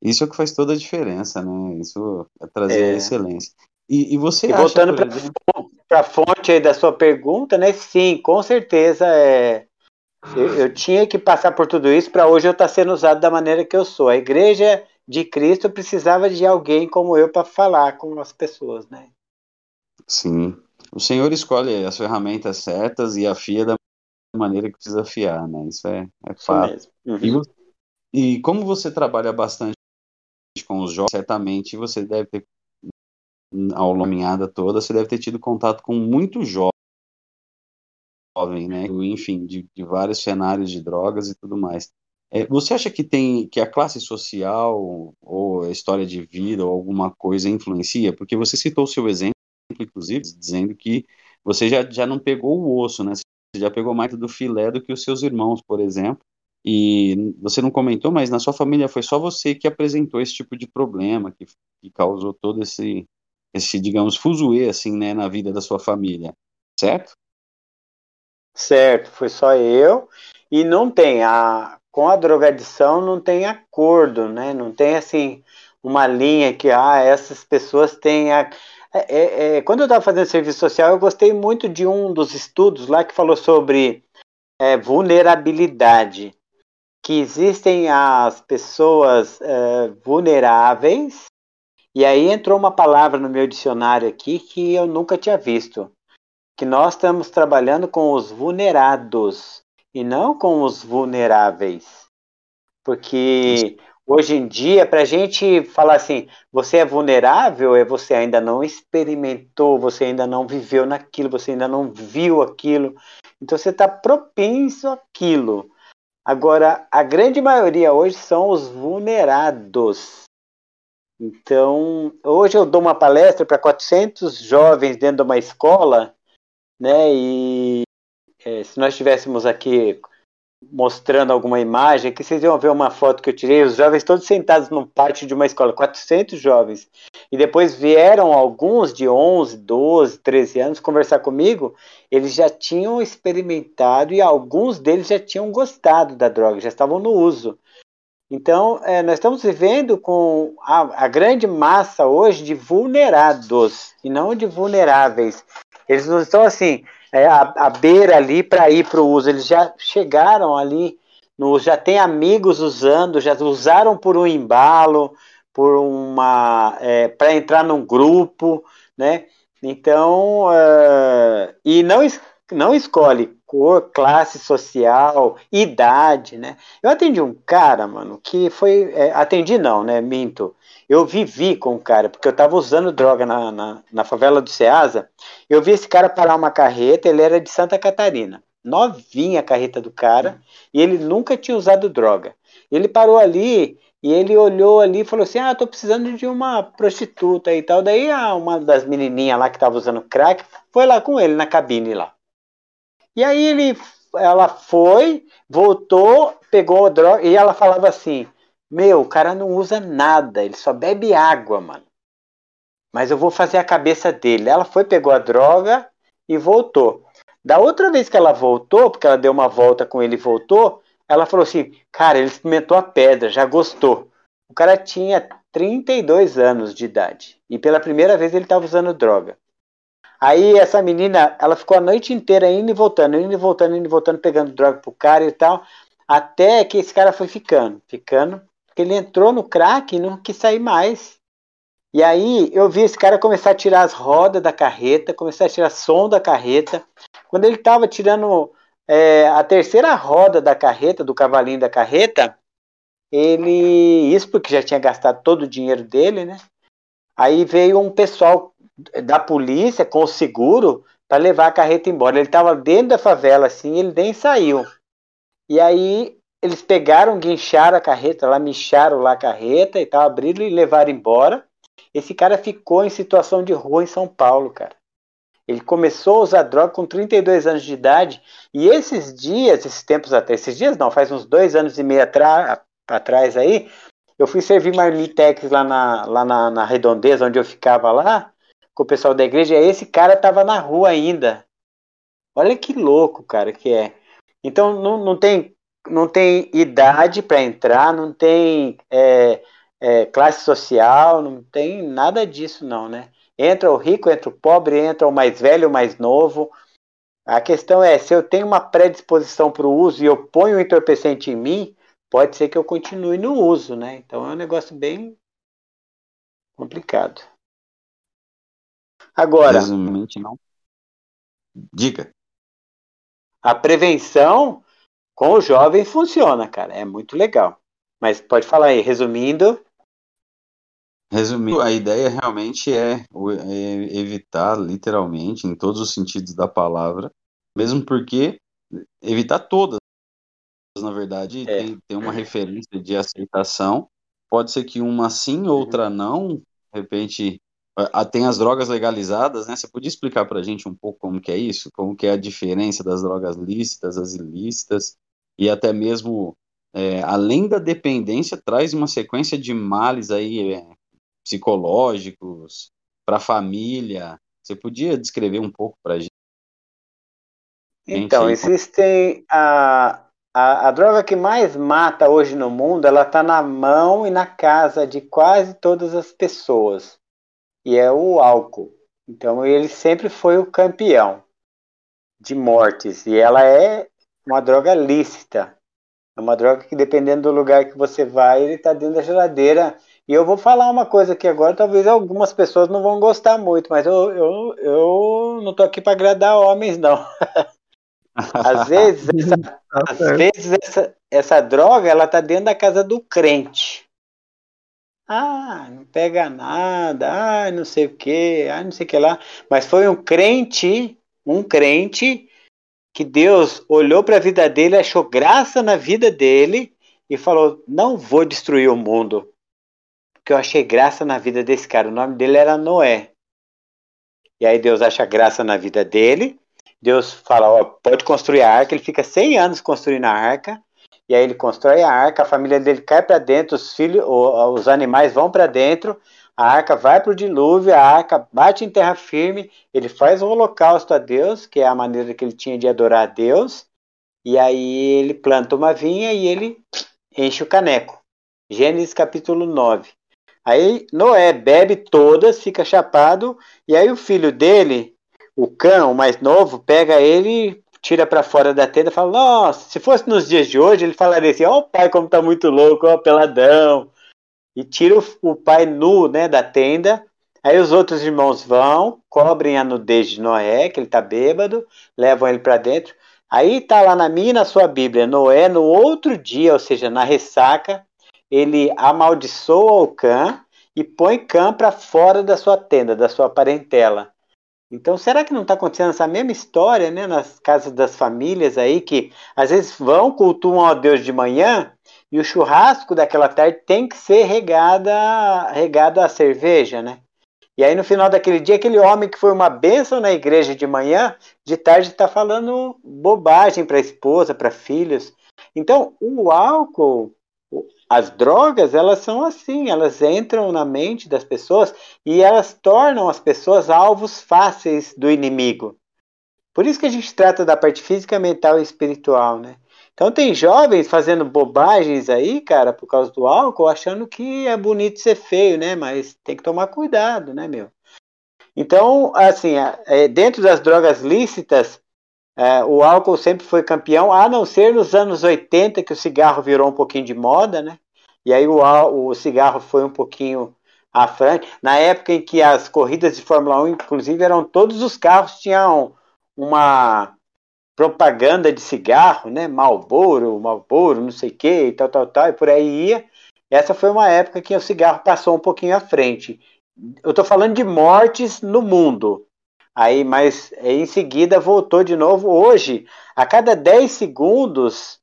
Isso é o que faz toda a diferença, né? Isso é trazer é. a excelência. E, e você e acha, voltando para exemplo... a fonte da sua pergunta, né? Sim, com certeza é. Eu, eu tinha que passar por tudo isso para hoje eu estar tá sendo usado da maneira que eu sou. A igreja de Cristo precisava de alguém como eu para falar com as pessoas, né? Sim. O Senhor escolhe as ferramentas certas e afia da maneira que precisa afiar, né? Isso é, é fato. Uhum. E, e como você trabalha bastante com os jovens, certamente você deve ter, ao longo toda, você deve ter tido contato com muito jovem, né? Enfim, de, de vários cenários de drogas e tudo mais. É, você acha que tem que a classe social ou a história de vida ou alguma coisa influencia? Porque você citou o seu exemplo, inclusive, dizendo que você já, já não pegou o osso, né? Você já pegou mais do filé do que os seus irmãos, por exemplo. E você não comentou, mas na sua família foi só você que apresentou esse tipo de problema, que, que causou todo esse, esse, digamos, fuzuê, assim, né, na vida da sua família, certo? Certo, foi só eu. E não tem a com a drogadição não tem acordo, né? Não tem assim uma linha que ah, essas pessoas têm a... é, é, é quando eu estava fazendo serviço social, eu gostei muito de um dos estudos lá que falou sobre é, vulnerabilidade, que existem as pessoas é, vulneráveis. E aí entrou uma palavra no meu dicionário aqui que eu nunca tinha visto, que nós estamos trabalhando com os vulnerados e não com os vulneráveis. Porque hoje em dia, para a gente falar assim, você é vulnerável, é você ainda não experimentou, você ainda não viveu naquilo, você ainda não viu aquilo. Então você está propenso àquilo. Agora, a grande maioria hoje são os vulnerados. Então, hoje eu dou uma palestra para 400 jovens dentro de uma escola, né? E é, se nós estivéssemos aqui mostrando alguma imagem, que vocês iam ver uma foto que eu tirei, os jovens todos sentados no pátio de uma escola, 400 jovens. E depois vieram alguns de 11, 12, 13 anos conversar comigo, eles já tinham experimentado e alguns deles já tinham gostado da droga, já estavam no uso. Então, é, nós estamos vivendo com a, a grande massa hoje de vulnerados e não de vulneráveis. Eles não estão assim, é, a, a beira ali para ir para o uso. Eles já chegaram ali, no, já tem amigos usando, já usaram por um embalo, por uma é, para entrar num grupo, né? Então, uh, e não, não escolhe cor, classe social, idade, né? Eu atendi um cara, mano, que foi. É, atendi não, né? Minto. Eu vivi com o cara, porque eu tava usando droga na, na, na favela do Ceasa. Eu vi esse cara parar uma carreta, ele era de Santa Catarina. Novinha a carreta do cara, e ele nunca tinha usado droga. Ele parou ali e ele olhou ali e falou assim: Ah, tô precisando de uma prostituta e tal. Daí uma das menininhas lá que tava usando crack foi lá com ele na cabine lá. E aí ele, ela foi, voltou, pegou a droga e ela falava assim: Meu, o cara não usa nada, ele só bebe água, mano. Mas eu vou fazer a cabeça dele. Ela foi, pegou a droga e voltou. Da outra vez que ela voltou, porque ela deu uma volta com ele e voltou, ela falou assim: Cara, ele experimentou a pedra, já gostou. O cara tinha 32 anos de idade e pela primeira vez ele estava usando droga. Aí essa menina, ela ficou a noite inteira indo e voltando, indo e voltando, indo e voltando, pegando droga pro cara e tal, até que esse cara foi ficando, ficando, porque ele entrou no crack e não quis sair mais. E aí eu vi esse cara começar a tirar as rodas da carreta, começar a tirar som da carreta. Quando ele estava tirando é, a terceira roda da carreta, do cavalinho da carreta, ele. Isso porque já tinha gastado todo o dinheiro dele, né? Aí veio um pessoal da polícia com o seguro para levar a carreta embora. Ele estava dentro da favela assim, ele nem saiu. E aí eles pegaram, guincharam a carreta, lá micharam lá a carreta e tal, abriram e levaram embora. Esse cara ficou em situação de rua em São Paulo, cara. Ele começou a usar droga com 32 anos de idade e esses dias, esses tempos até, esses dias não, faz uns dois anos e meio atrás aí, eu fui servir marmitex lá na, lá na, na redondeza onde eu ficava lá com o pessoal da igreja, esse cara tava na rua ainda. Olha que louco, cara, que é. Então não, não tem não tem idade para entrar, não tem é, é, classe social, não tem nada disso não, né? Entra o rico, entra o pobre, entra o mais velho, o mais novo. A questão é, se eu tenho uma predisposição para o uso e eu ponho o entorpecente em mim, pode ser que eu continue no uso, né? Então é um negócio bem complicado. Agora. Resumidamente, não. Diga. A prevenção com o jovem funciona, cara. É muito legal. Mas pode falar aí, resumindo. Resumindo, a ideia realmente é, é evitar, literalmente, em todos os sentidos da palavra, mesmo porque evitar todas, na verdade, é. tem, tem uma referência de aceitação. Pode ser que uma sim, outra não. De repente, tem as drogas legalizadas, né? Você podia explicar para a gente um pouco como que é isso? Como que é a diferença das drogas lícitas, as ilícitas, e até mesmo, é, além da dependência, traz uma sequência de males aí é, psicológicos para a família. Você podia descrever um pouco para a gente? Então, existem a, a, a, droga que mais mata hoje no mundo, ela está na mão e na casa de quase todas as pessoas e é o álcool. Então ele sempre foi o campeão de mortes e ela é uma droga lícita. É uma droga que dependendo do lugar que você vai, ele está dentro da geladeira. E eu vou falar uma coisa aqui agora, talvez algumas pessoas não vão gostar muito, mas eu, eu, eu não tô aqui para agradar homens, não. às vezes, essa, às vezes essa, essa droga ela tá dentro da casa do crente. Ah, não pega nada, ah, não sei o que, ah, não sei o que lá. Mas foi um crente, um crente, que Deus olhou para a vida dele, achou graça na vida dele e falou: Não vou destruir o mundo. Porque eu achei graça na vida desse cara. O nome dele era Noé. E aí Deus acha graça na vida dele. Deus fala: ó, pode construir a arca. Ele fica 100 anos construindo a arca. E aí ele constrói a arca, a família dele cai para dentro, os filhos, os animais vão para dentro, a arca vai para o dilúvio, a arca bate em terra firme, ele faz um holocausto a Deus, que é a maneira que ele tinha de adorar a Deus, e aí ele planta uma vinha e ele enche o caneco. Gênesis capítulo 9. Aí Noé bebe todas, fica chapado, e aí o filho dele, o cão, o mais novo, pega ele, tira para fora da tenda e fala: Nossa, se fosse nos dias de hoje, ele falaria assim: Ó, oh, pai, como tá muito louco, ó, peladão. E tira o, o pai nu, né, da tenda. Aí os outros irmãos vão, cobrem a nudez de Noé, que ele tá bêbado, levam ele para dentro. Aí tá lá na minha na sua Bíblia, Noé, no outro dia, ou seja, na ressaca, ele amaldiçoa o cã e põe cã para fora da sua tenda, da sua parentela. Então, será que não está acontecendo essa mesma história, né, nas casas das famílias aí, que às vezes vão, cultuam a Deus de manhã, e o churrasco daquela tarde tem que ser regada, regado a cerveja, né? E aí, no final daquele dia, aquele homem que foi uma bênção na igreja de manhã, de tarde está falando bobagem para a esposa, para filhos. Então, o álcool as drogas, elas são assim, elas entram na mente das pessoas e elas tornam as pessoas alvos fáceis do inimigo. Por isso que a gente trata da parte física, mental e espiritual, né? Então tem jovens fazendo bobagens aí, cara, por causa do álcool, achando que é bonito ser feio, né? Mas tem que tomar cuidado, né, meu? Então, assim, é, dentro das drogas lícitas, é, o álcool sempre foi campeão, a não ser nos anos 80 que o cigarro virou um pouquinho de moda, né? E aí o, o cigarro foi um pouquinho à frente. Na época em que as corridas de Fórmula 1, inclusive, eram todos os carros tinham uma propaganda de cigarro, né? Malboro, Malboro, não sei o que, e tal, tal, tal, e por aí ia. Essa foi uma época que o cigarro passou um pouquinho à frente. Eu estou falando de mortes no mundo. Aí, mas em seguida voltou de novo. Hoje, a cada 10 segundos,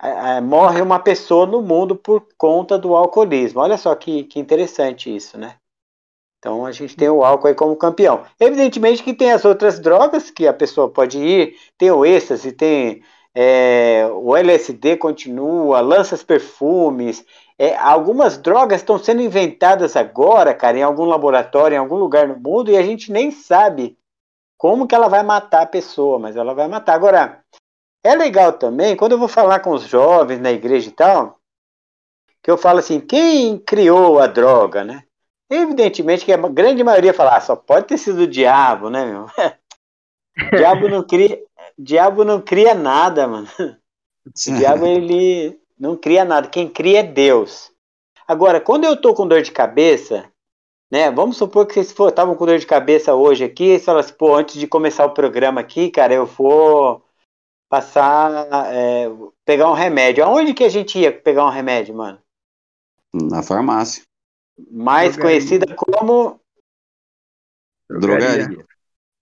é, é, morre uma pessoa no mundo por conta do alcoolismo. Olha só que, que interessante isso, né? Então a gente tem o álcool aí como campeão. Evidentemente que tem as outras drogas que a pessoa pode ir, tem o êxtase, tem é, o LSD continua, lanças perfumes, é, algumas drogas estão sendo inventadas agora, cara, em algum laboratório, em algum lugar no mundo, e a gente nem sabe como que ela vai matar a pessoa, mas ela vai matar. Agora, é legal também, quando eu vou falar com os jovens na igreja e tal, que eu falo assim, quem criou a droga, né? Evidentemente que a grande maioria fala, ah, só pode ter sido o diabo, né, meu? diabo não cria, diabo não cria nada, mano. O diabo ele não cria nada. Quem cria é Deus. Agora, quando eu tô com dor de cabeça, né? Vamos supor que vocês estavam com dor de cabeça hoje aqui, e falam assim, pô, antes de começar o programa aqui, cara, eu vou passar, é, pegar um remédio. Aonde que a gente ia pegar um remédio, mano? Na farmácia. Mais Drogaria. conhecida como Drogaria.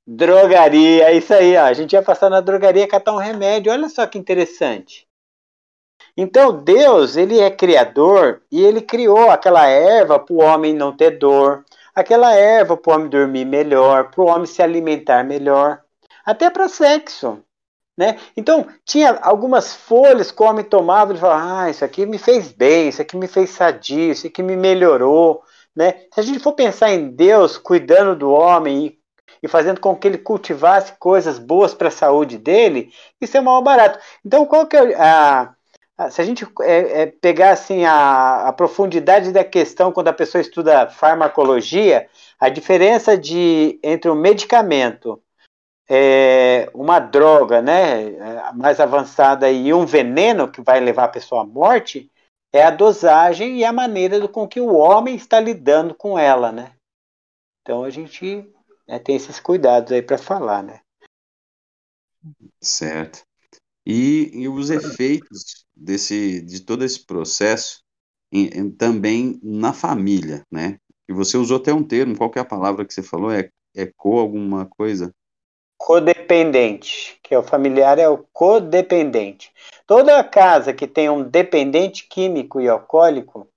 Drogaria, é isso aí, ó. A gente ia passar na drogaria catar um remédio. Olha só que interessante. Então Deus, ele é criador e ele criou aquela erva para o homem não ter dor, aquela erva para o homem dormir melhor, para o homem se alimentar melhor, até para sexo. Né? Então, tinha algumas folhas que o homem tomava e falava: Ah, isso aqui me fez bem, isso aqui me fez sadio, isso aqui me melhorou. Né? Se a gente for pensar em Deus cuidando do homem e, e fazendo com que ele cultivasse coisas boas para a saúde dele, isso é mal barato. Então, qual que é a se a gente é, é, pegar assim a, a, profundidade da questão quando a pessoa estuda farmacologia, a diferença de entre um medicamento, é, uma droga, né, é, mais avançada e um veneno que vai levar a pessoa à morte é a dosagem e a maneira do, com que o homem está lidando com ela, né? Então a gente né, tem esses cuidados aí para falar, né? Certo. E, e os efeitos desse, de todo esse processo em, em, também na família, né? E você usou até um termo, qual que é a palavra que você falou? É, é co alguma coisa? Codependente, que é o familiar é o codependente. Toda casa que tem um dependente químico e alcoólico,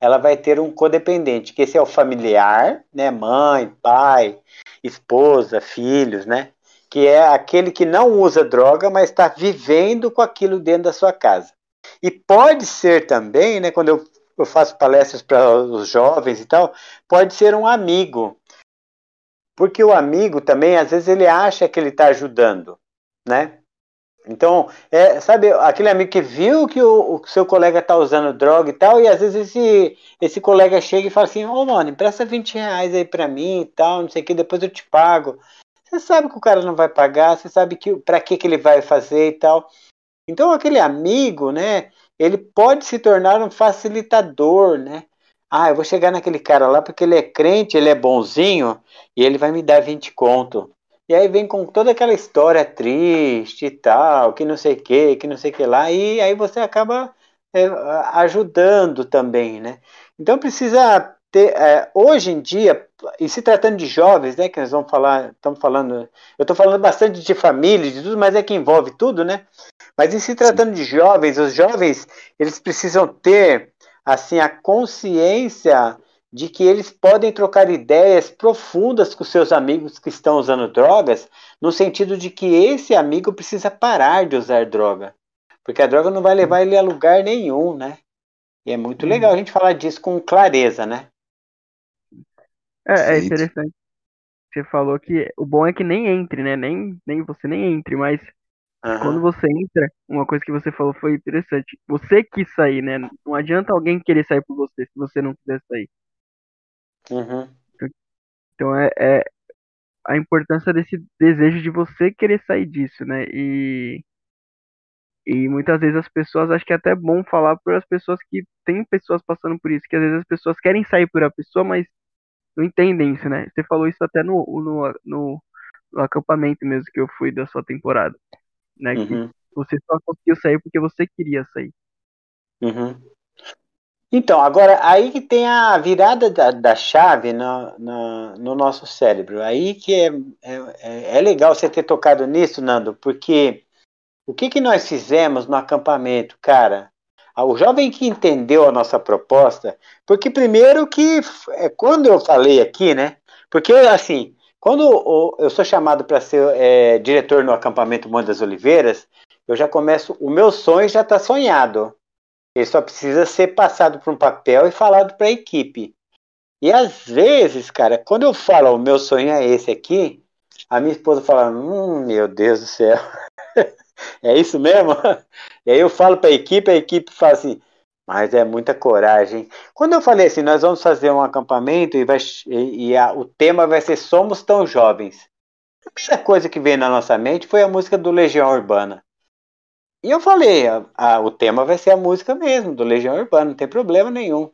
ela vai ter um codependente, que esse é o familiar, né? Mãe, pai, esposa, filhos, né? que é aquele que não usa droga, mas está vivendo com aquilo dentro da sua casa. E pode ser também, né, quando eu, eu faço palestras para os jovens e tal, pode ser um amigo. Porque o amigo também, às vezes, ele acha que ele está ajudando, né? Então, é, sabe, aquele amigo que viu que o, o seu colega está usando droga e tal, e às vezes esse, esse colega chega e fala assim, ô oh, mano, empresta 20 reais aí para mim e tal, não sei o que, depois eu te pago. você sabe que o cara não vai pagar, você sabe que para que, que ele vai fazer e tal. Então aquele amigo, né, ele pode se tornar um facilitador, né? Ah, eu vou chegar naquele cara lá porque ele é crente, ele é bonzinho e ele vai me dar 20 conto. E aí vem com toda aquela história triste e tal, que não sei o que, que não sei o que lá, e aí você acaba é, ajudando também, né? Então precisa ter, é, hoje em dia, e se tratando de jovens, né, que nós vamos falar, estamos falando, eu estou falando bastante de família, de tudo, mas é que envolve tudo, né? Mas em se tratando de jovens, os jovens, eles precisam ter, assim, a consciência de que eles podem trocar ideias profundas com seus amigos que estão usando drogas, no sentido de que esse amigo precisa parar de usar droga. Porque a droga não vai levar ele a lugar nenhum, né? E é muito legal a gente falar disso com clareza, né? É, é interessante. Você falou que o bom é que nem entre, né? Nem, nem você nem entre, mas uhum. quando você entra, uma coisa que você falou foi interessante. Você quis sair, né? Não adianta alguém querer sair por você se você não quiser sair. Uhum. Então é, é a importância desse desejo de você querer sair disso, né? E, e muitas vezes as pessoas, acho que é até bom falar para as pessoas que tem pessoas passando por isso, que às vezes as pessoas querem sair por a pessoa, mas não entendem isso, né? Você falou isso até no, no, no, no acampamento mesmo que eu fui da sua temporada, né? Uhum. Que você só conseguiu sair porque você queria sair. Uhum. Então, agora, aí que tem a virada da, da chave no, no, no, nosso cérebro. Aí que é, é, é, legal você ter tocado nisso, Nando, porque o que, que nós fizemos no acampamento, cara? O jovem que entendeu a nossa proposta, porque primeiro que é, quando eu falei aqui, né? Porque assim, quando eu sou chamado para ser é, diretor no acampamento Monte das Oliveiras, eu já começo, o meu sonho já está sonhado. Ele só precisa ser passado para um papel e falado para a equipe. E às vezes, cara, quando eu falo o meu sonho é esse aqui, a minha esposa fala: Hum, meu Deus do céu, é isso mesmo? E aí eu falo para a equipe, a equipe fala assim: Mas é muita coragem. Quando eu falei assim, nós vamos fazer um acampamento e, vai, e, e a, o tema vai ser Somos Tão Jovens. A primeira coisa que veio na nossa mente foi a música do Legião Urbana. E eu falei, a, a, o tema vai ser a música mesmo, do Legião Urbana, não tem problema nenhum.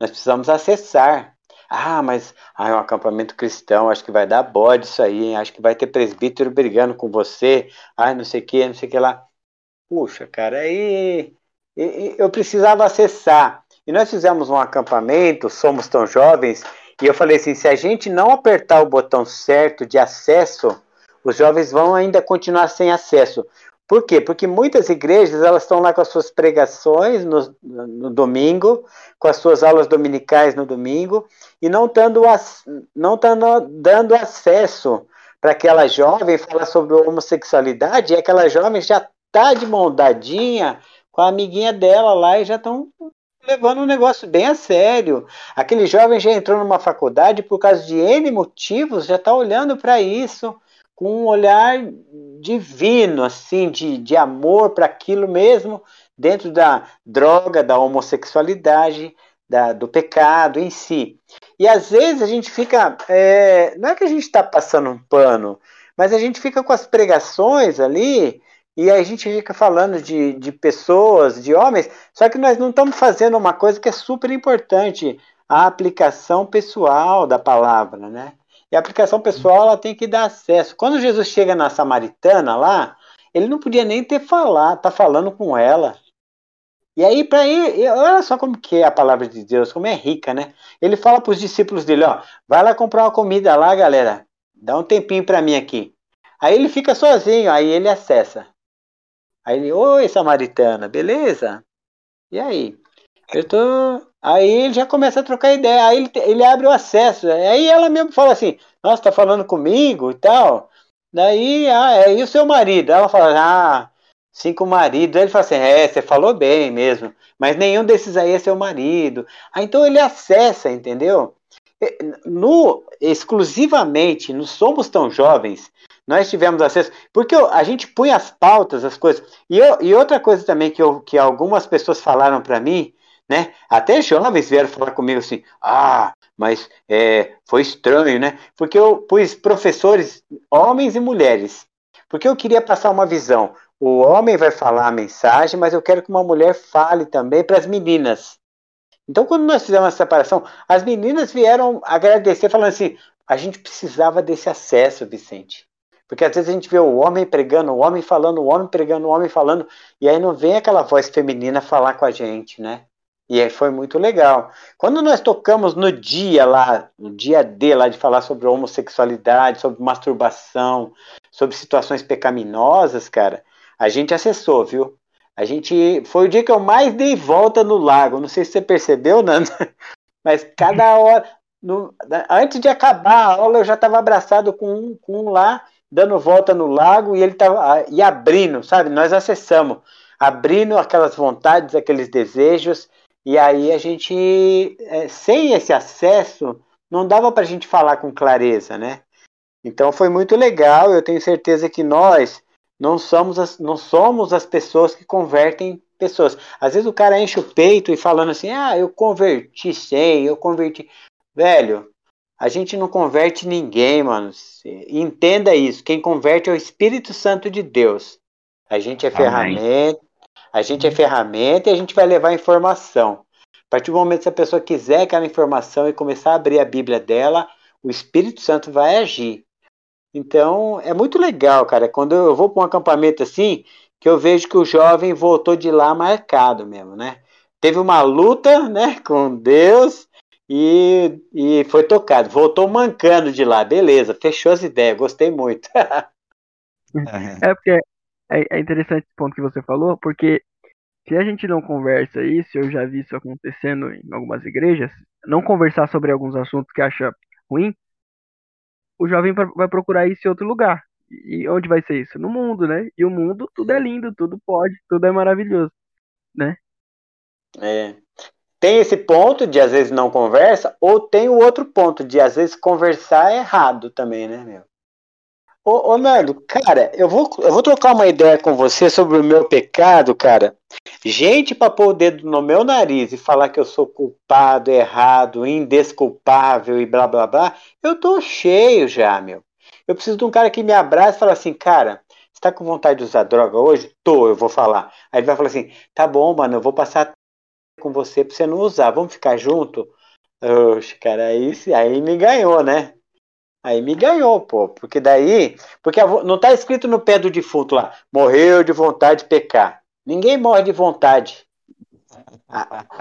Nós precisamos acessar. Ah, mas ah, é um acampamento cristão, acho que vai dar bode isso aí, hein? acho que vai ter presbítero brigando com você, ah, não sei o que, não sei o que lá. Puxa, cara, aí eu precisava acessar. E nós fizemos um acampamento, somos tão jovens, e eu falei assim: se a gente não apertar o botão certo de acesso, os jovens vão ainda continuar sem acesso. Por quê? Porque muitas igrejas elas estão lá com as suas pregações no, no domingo, com as suas aulas dominicais no domingo, e não dando, não dando, dando acesso para aquela jovem falar sobre homossexualidade, e aquela jovem já está de mão dadinha com a amiguinha dela lá e já estão levando um negócio bem a sério. Aquele jovem já entrou numa faculdade por causa de N motivos, já está olhando para isso com um olhar divino, assim, de, de amor para aquilo mesmo, dentro da droga, da homossexualidade, da, do pecado em si. E às vezes a gente fica. É, não é que a gente está passando um pano, mas a gente fica com as pregações ali e a gente fica falando de, de pessoas, de homens, só que nós não estamos fazendo uma coisa que é super importante, a aplicação pessoal da palavra, né? E a aplicação pessoal ela tem que dar acesso. Quando Jesus chega na samaritana lá, ele não podia nem ter falado, tá falando com ela. E aí para ele, olha só como que é a palavra de Deus, como é rica, né? Ele fala para os discípulos dele, ó, vai lá comprar uma comida lá, galera. Dá um tempinho para mim aqui. Aí ele fica sozinho, aí ele acessa. Aí ele, oi, samaritana, beleza? E aí? Eu tô. Aí ele já começa a trocar ideia, aí ele, ele abre o acesso. Aí ela mesmo fala assim: Nossa, tá falando comigo e tal. Daí, ah, é, e o seu marido? Ela fala: Ah, cinco maridos. Aí ele fala assim: É, você falou bem mesmo, mas nenhum desses aí é seu marido. Ah, então ele acessa, entendeu? No, exclusivamente, no Somos Tão Jovens, nós tivemos acesso, porque a gente punha as pautas, as coisas. E, eu, e outra coisa também que, eu, que algumas pessoas falaram para mim, né? Até jovens vieram falar comigo assim, ah, mas é, foi estranho, né? Porque eu pus professores, homens e mulheres, porque eu queria passar uma visão. O homem vai falar a mensagem, mas eu quero que uma mulher fale também para as meninas. Então, quando nós fizemos essa separação, as meninas vieram agradecer, falando assim: a gente precisava desse acesso, Vicente. Porque às vezes a gente vê o homem pregando, o homem falando, o homem pregando, o homem falando, e aí não vem aquela voz feminina falar com a gente, né? E aí foi muito legal. Quando nós tocamos no dia lá, no dia D lá de falar sobre homossexualidade, sobre masturbação, sobre situações pecaminosas, cara, a gente acessou, viu? A gente foi o dia que eu mais dei volta no lago. Não sei se você percebeu, Nando, mas cada hora, no, antes de acabar a aula, eu já estava abraçado com um, com um lá, dando volta no lago e ele tava e abrindo, sabe? Nós acessamos, abrindo aquelas vontades, aqueles desejos e aí a gente, é, sem esse acesso, não dava para a gente falar com clareza, né? Então foi muito legal. Eu tenho certeza que nós não somos as, não somos as pessoas que convertem pessoas. Às vezes o cara enche o peito e falando assim: ah, eu converti 100, eu converti. Velho, a gente não converte ninguém, mano. Entenda isso. Quem converte é o Espírito Santo de Deus. A gente é Amém. ferramenta a gente é ferramenta e a gente vai levar informação. A partir do momento que a pessoa quiser aquela informação e começar a abrir a Bíblia dela, o Espírito Santo vai agir. Então, é muito legal, cara. Quando eu vou para um acampamento assim, que eu vejo que o jovem voltou de lá marcado mesmo, né? Teve uma luta, né, com Deus e, e foi tocado. Voltou mancando de lá, beleza, fechou as ideias, gostei muito. é porque é, é interessante esse ponto que você falou, porque se a gente não conversa isso, eu já vi isso acontecendo em algumas igrejas, não conversar sobre alguns assuntos que acha ruim, o jovem vai procurar isso em outro lugar. E onde vai ser isso? No mundo, né? E o mundo, tudo é lindo, tudo pode, tudo é maravilhoso, né? É. Tem esse ponto de às vezes não conversa, ou tem o outro ponto de às vezes conversar errado também, né, meu? Ô, ô Nando, cara, eu vou, eu vou trocar uma ideia com você sobre o meu pecado, cara. Gente pra pôr o dedo no meu nariz e falar que eu sou culpado, errado, indesculpável e blá blá blá, eu tô cheio já, meu. Eu preciso de um cara que me abraça e fala assim, cara, você tá com vontade de usar droga hoje? Tô, eu vou falar. Aí ele vai falar assim, tá bom, mano, eu vou passar com você pra você não usar, vamos ficar junto? Oxe, cara, aí, aí me ganhou, né? Aí me ganhou, pô. Porque daí. Porque não está escrito no pé do defunto lá, morreu de vontade de pecar. Ninguém morre de vontade.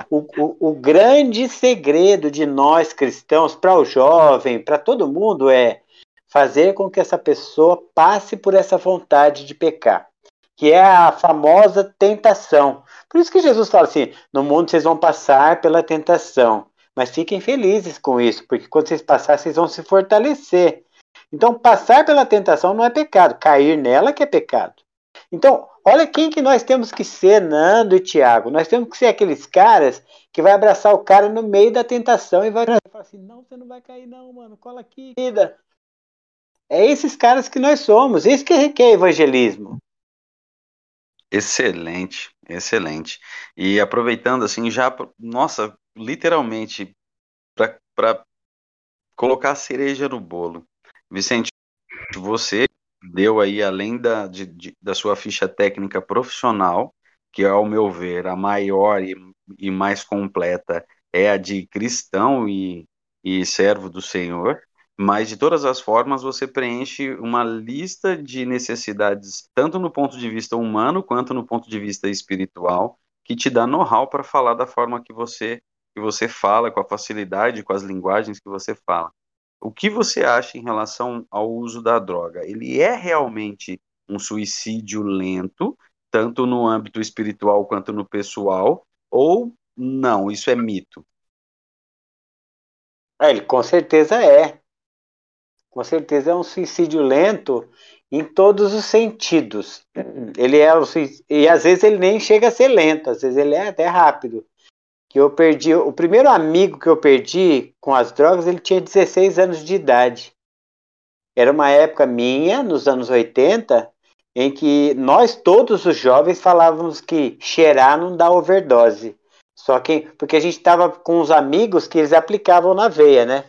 O, o, o grande segredo de nós cristãos, para o jovem, para todo mundo, é fazer com que essa pessoa passe por essa vontade de pecar, que é a famosa tentação. Por isso que Jesus fala assim: no mundo vocês vão passar pela tentação. Mas fiquem felizes com isso, porque quando vocês passarem, vocês vão se fortalecer. Então, passar pela tentação não é pecado, cair nela que é pecado. Então, olha quem que nós temos que ser, Nando e Tiago. Nós temos que ser aqueles caras que vai abraçar o cara no meio da tentação e vai falar assim: não, você não vai cair, não, mano, cola aqui, vida. É esses caras que nós somos. Isso que requer evangelismo. Excelente, excelente. E aproveitando assim, já, nossa, literalmente para colocar a cereja no bolo. Vicente, você deu aí, além da, de, de, da sua ficha técnica profissional, que ao meu ver a maior e, e mais completa é a de cristão e, e servo do Senhor, mas de todas as formas você preenche uma lista de necessidades, tanto no ponto de vista humano quanto no ponto de vista espiritual, que te dá know-how para falar da forma que você que você fala, com a facilidade, com as linguagens que você fala. O que você acha em relação ao uso da droga? Ele é realmente um suicídio lento, tanto no âmbito espiritual quanto no pessoal, ou não, isso é mito? É, ele com certeza é. Com certeza é um suicídio lento em todos os sentidos. Ele é e às vezes ele nem chega a ser lento, às vezes ele é até rápido que eu perdi. O primeiro amigo que eu perdi com as drogas, ele tinha 16 anos de idade. Era uma época minha, nos anos 80, em que nós, todos os jovens, falávamos que cheirar não dá overdose. Só quem. Porque a gente estava com os amigos que eles aplicavam na veia, né?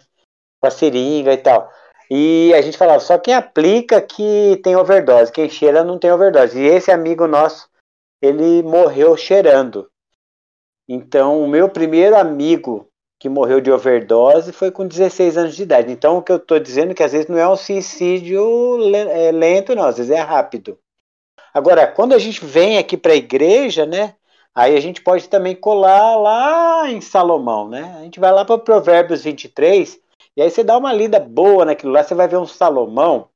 Com a seringa e tal. E a gente falava, só quem aplica que tem overdose, quem cheira não tem overdose. E esse amigo nosso, ele morreu cheirando. Então, o meu primeiro amigo que morreu de overdose foi com 16 anos de idade. Então, o que eu estou dizendo é que às vezes não é um suicídio é, lento, não, às vezes é rápido. Agora, quando a gente vem aqui para a igreja, né? Aí a gente pode também colar lá em Salomão, né? A gente vai lá para Provérbios 23, e aí você dá uma lida boa naquilo lá, você vai ver um Salomão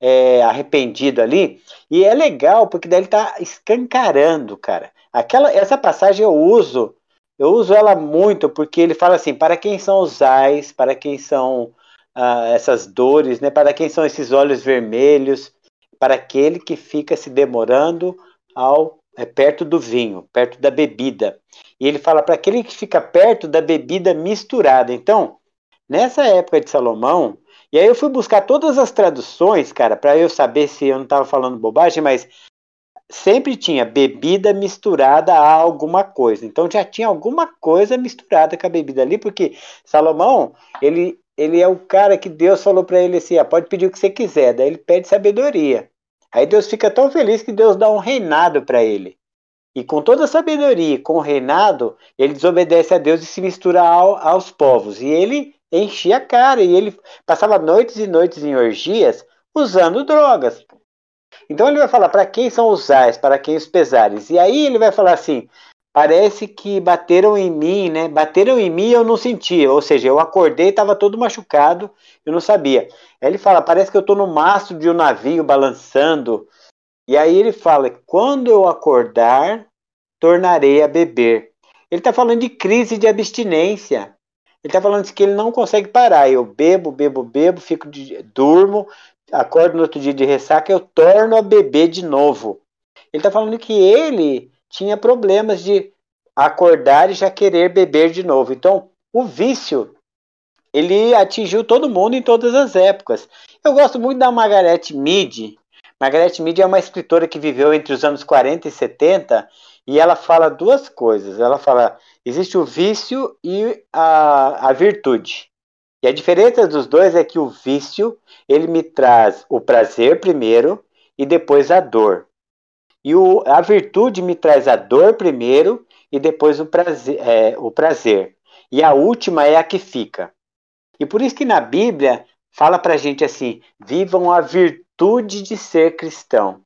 é, arrependido ali, e é legal, porque daí ele tá escancarando, cara. Aquela, essa passagem eu uso eu uso ela muito porque ele fala assim: para quem são os ais, para quem são ah, essas dores, né? para quem são esses olhos vermelhos, para aquele que fica se demorando ao é, perto do vinho, perto da bebida. E ele fala para aquele que fica perto da bebida misturada. Então, nessa época de Salomão, e aí eu fui buscar todas as traduções, cara, para eu saber se eu não estava falando bobagem, mas sempre tinha bebida misturada a alguma coisa. Então já tinha alguma coisa misturada com a bebida ali, porque Salomão, ele, ele é o cara que Deus falou para ele assim: ah, pode pedir o que você quiser. Daí ele pede sabedoria. Aí Deus fica tão feliz que Deus dá um reinado para ele. E com toda a sabedoria, com o reinado, ele desobedece a Deus e se mistura ao, aos povos. E ele enchia a cara, e ele passava noites e noites em orgias usando drogas. Então ele vai falar para quem são os ais, para quem os pesares. E aí ele vai falar assim: parece que bateram em mim, né? Bateram em mim e eu não sentia. Ou seja, eu acordei, estava todo machucado, eu não sabia. Aí ele fala: parece que eu estou no mastro de um navio balançando. E aí ele fala: quando eu acordar, tornarei a beber. Ele está falando de crise de abstinência. Ele está falando que ele não consegue parar. Eu bebo, bebo, bebo, fico de, durmo, acordo no outro dia de ressaca, eu torno a beber de novo. Ele está falando que ele tinha problemas de acordar e já querer beber de novo. Então, o vício, ele atingiu todo mundo em todas as épocas. Eu gosto muito da Margaret Mead. Margaret Mead é uma escritora que viveu entre os anos 40 e 70 e ela fala duas coisas. Ela fala, existe o vício e a, a virtude. E a diferença dos dois é que o vício ele me traz o prazer primeiro e depois a dor. E o, a virtude me traz a dor primeiro e depois o prazer, é, o prazer. E a última é a que fica. E por isso que na Bíblia fala pra gente assim: vivam a virtude de ser cristão.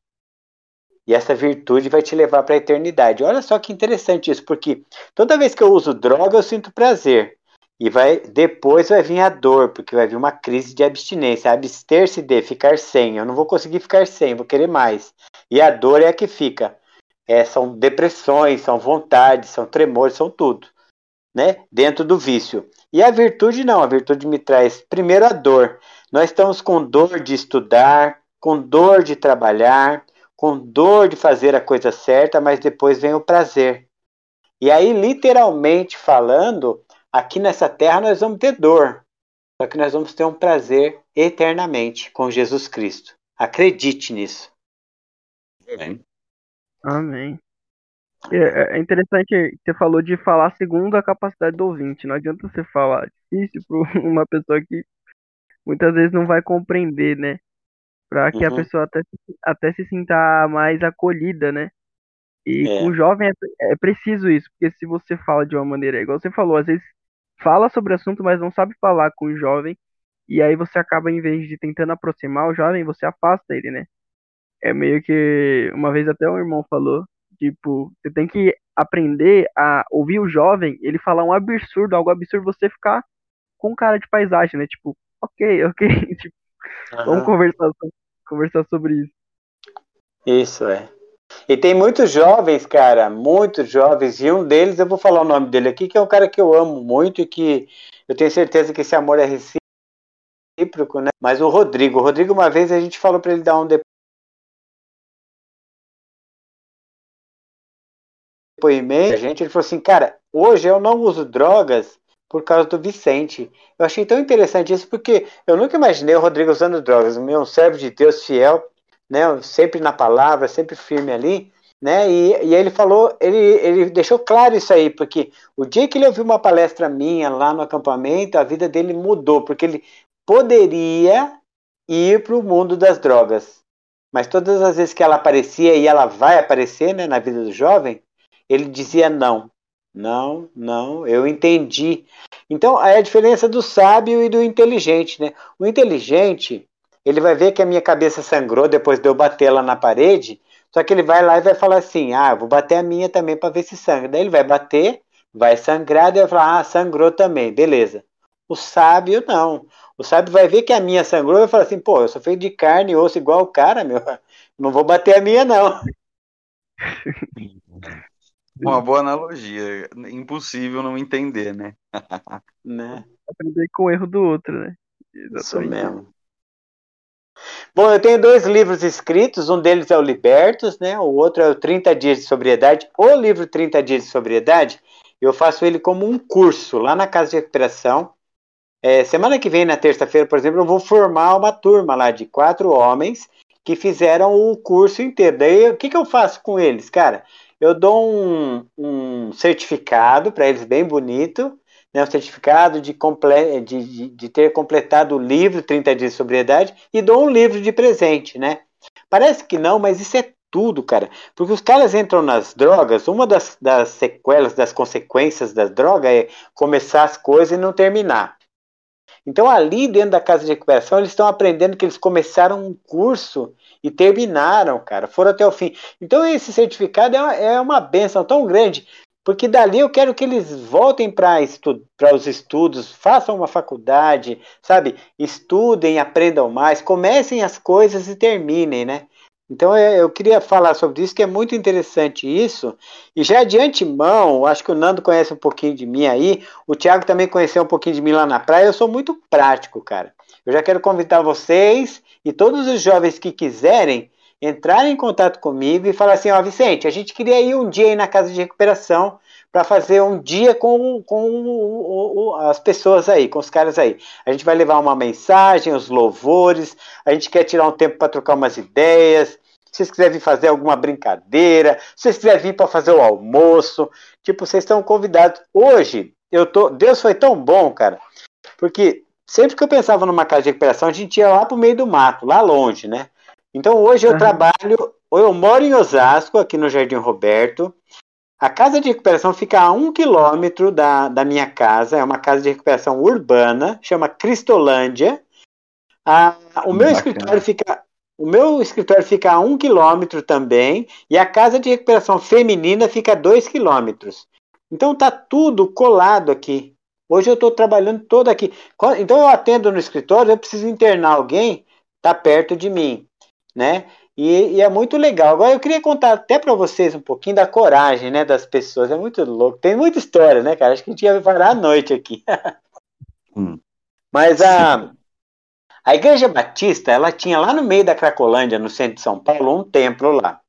E essa virtude vai te levar para a eternidade. Olha só que interessante isso, porque toda vez que eu uso droga eu sinto prazer. E vai depois vai vir a dor, porque vai vir uma crise de abstinência, abster-se de ficar sem. Eu não vou conseguir ficar sem, vou querer mais. E a dor é a que fica. É, são depressões, são vontades, são tremores, são tudo, né? Dentro do vício. E a virtude não, a virtude me traz primeiro a dor. Nós estamos com dor de estudar, com dor de trabalhar, com dor de fazer a coisa certa, mas depois vem o prazer. E aí, literalmente falando, Aqui nessa terra nós vamos ter dor, só que nós vamos ter um prazer eternamente com Jesus Cristo. Acredite nisso. Amém. Amém. É, é, é interessante que você falou de falar segundo a capacidade do ouvinte. Não adianta você falar difícil para uma pessoa que muitas vezes não vai compreender, né? Para que uhum. a pessoa até, até se sinta mais acolhida, né? E é. com o jovem é, é, preciso isso, porque se você fala de uma maneira, igual você falou, às vezes fala sobre o assunto, mas não sabe falar com o jovem. E aí você acaba, em vez de tentando aproximar o jovem, você afasta ele, né? É meio que. Uma vez até um irmão falou, tipo, você tem que aprender a ouvir o jovem, ele falar um absurdo, algo absurdo, você ficar com cara de paisagem, né? Tipo, ok, ok. tipo, uhum. Vamos conversar, conversar sobre isso. Isso, é. E tem muitos jovens, cara, muitos jovens, e um deles, eu vou falar o nome dele aqui, que é um cara que eu amo muito e que eu tenho certeza que esse amor é recíproco, né? Mas o Rodrigo, o Rodrigo, uma vez a gente falou para ele dar um depoimento, a gente, ele falou assim, cara, hoje eu não uso drogas por causa do Vicente. Eu achei tão interessante isso, porque eu nunca imaginei o Rodrigo usando drogas, meu servo de Deus fiel, né, sempre na palavra, sempre firme ali. né? E, e ele falou, ele, ele deixou claro isso aí, porque o dia que ele ouviu uma palestra minha lá no acampamento, a vida dele mudou, porque ele poderia ir para o mundo das drogas. Mas todas as vezes que ela aparecia, e ela vai aparecer né, na vida do jovem, ele dizia não. Não, não, eu entendi. Então, é a diferença do sábio e do inteligente, né? O inteligente, ele vai ver que a minha cabeça sangrou depois de eu bater ela na parede, só que ele vai lá e vai falar assim: ah, vou bater a minha também para ver se sangra. Daí ele vai bater, vai sangrar, daí vai falar: ah, sangrou também, beleza. O sábio não. O sábio vai ver que a minha sangrou e vai falar assim: pô, eu sou feito de carne e osso igual o cara, meu. Não vou bater a minha, não. Uma boa analogia. Impossível não entender, né? né? Aprender com o erro do outro, né? Exatamente. Isso mesmo. Bom, eu tenho dois livros escritos, um deles é o Libertos, né? O outro é o 30 Dias de Sobriedade. O livro 30 Dias de Sobriedade, eu faço ele como um curso lá na Casa de Recuperação. É, semana que vem, na terça-feira, por exemplo, eu vou formar uma turma lá de quatro homens que fizeram o curso inteiro. Daí, o que, que eu faço com eles, cara? Eu dou um, um certificado para eles bem bonito, né, um certificado de, comple de, de, de, ter completado o livro 30 dias de sobriedade e dou um livro de presente, né? Parece que não, mas isso é tudo, cara. Porque os caras entram nas drogas, uma das, das sequelas, das consequências da droga é começar as coisas e não terminar. Então, ali dentro da casa de recuperação, eles estão aprendendo que eles começaram um curso e terminaram, cara, foram até o fim. Então, esse certificado é uma, é uma benção tão grande porque dali eu quero que eles voltem para estu os estudos, façam uma faculdade, sabe? Estudem, aprendam mais, comecem as coisas e terminem, né? Então eu queria falar sobre isso, que é muito interessante isso. E já de antemão, acho que o Nando conhece um pouquinho de mim aí, o Thiago também conheceu um pouquinho de mim lá na praia. Eu sou muito prático, cara. Eu já quero convidar vocês e todos os jovens que quiserem entrar em contato comigo e falar assim, ó, Vicente, a gente queria ir um dia aí na casa de recuperação para fazer um dia com, com as pessoas aí, com os caras aí. A gente vai levar uma mensagem, os louvores, a gente quer tirar um tempo para trocar umas ideias. Se vocês quiserem vir fazer alguma brincadeira, se vocês quiserem vir para fazer o almoço, tipo, vocês estão convidados. Hoje, eu tô. Deus foi tão bom, cara, porque sempre que eu pensava numa casa de recuperação, a gente ia lá pro meio do mato, lá longe, né? Então hoje eu uhum. trabalho, eu moro em Osasco, aqui no Jardim Roberto. A casa de recuperação fica a um quilômetro da, da minha casa, é uma casa de recuperação urbana, chama Cristolândia. Ah, o meu Bacana. escritório fica. O meu escritório fica a um quilômetro também, e a casa de recuperação feminina fica a dois quilômetros. Então tá tudo colado aqui. Hoje eu estou trabalhando todo aqui. Então eu atendo no escritório, eu preciso internar alguém, tá perto de mim né? E, e, é muito legal. Agora eu queria contar até para vocês um pouquinho da coragem, né, das pessoas. É muito louco. Tem muita história, né, cara? Acho que a gente ia parar a noite aqui. hum. Mas a a Igreja Batista, ela tinha lá no meio da Cracolândia, no centro de São Paulo, um templo lá.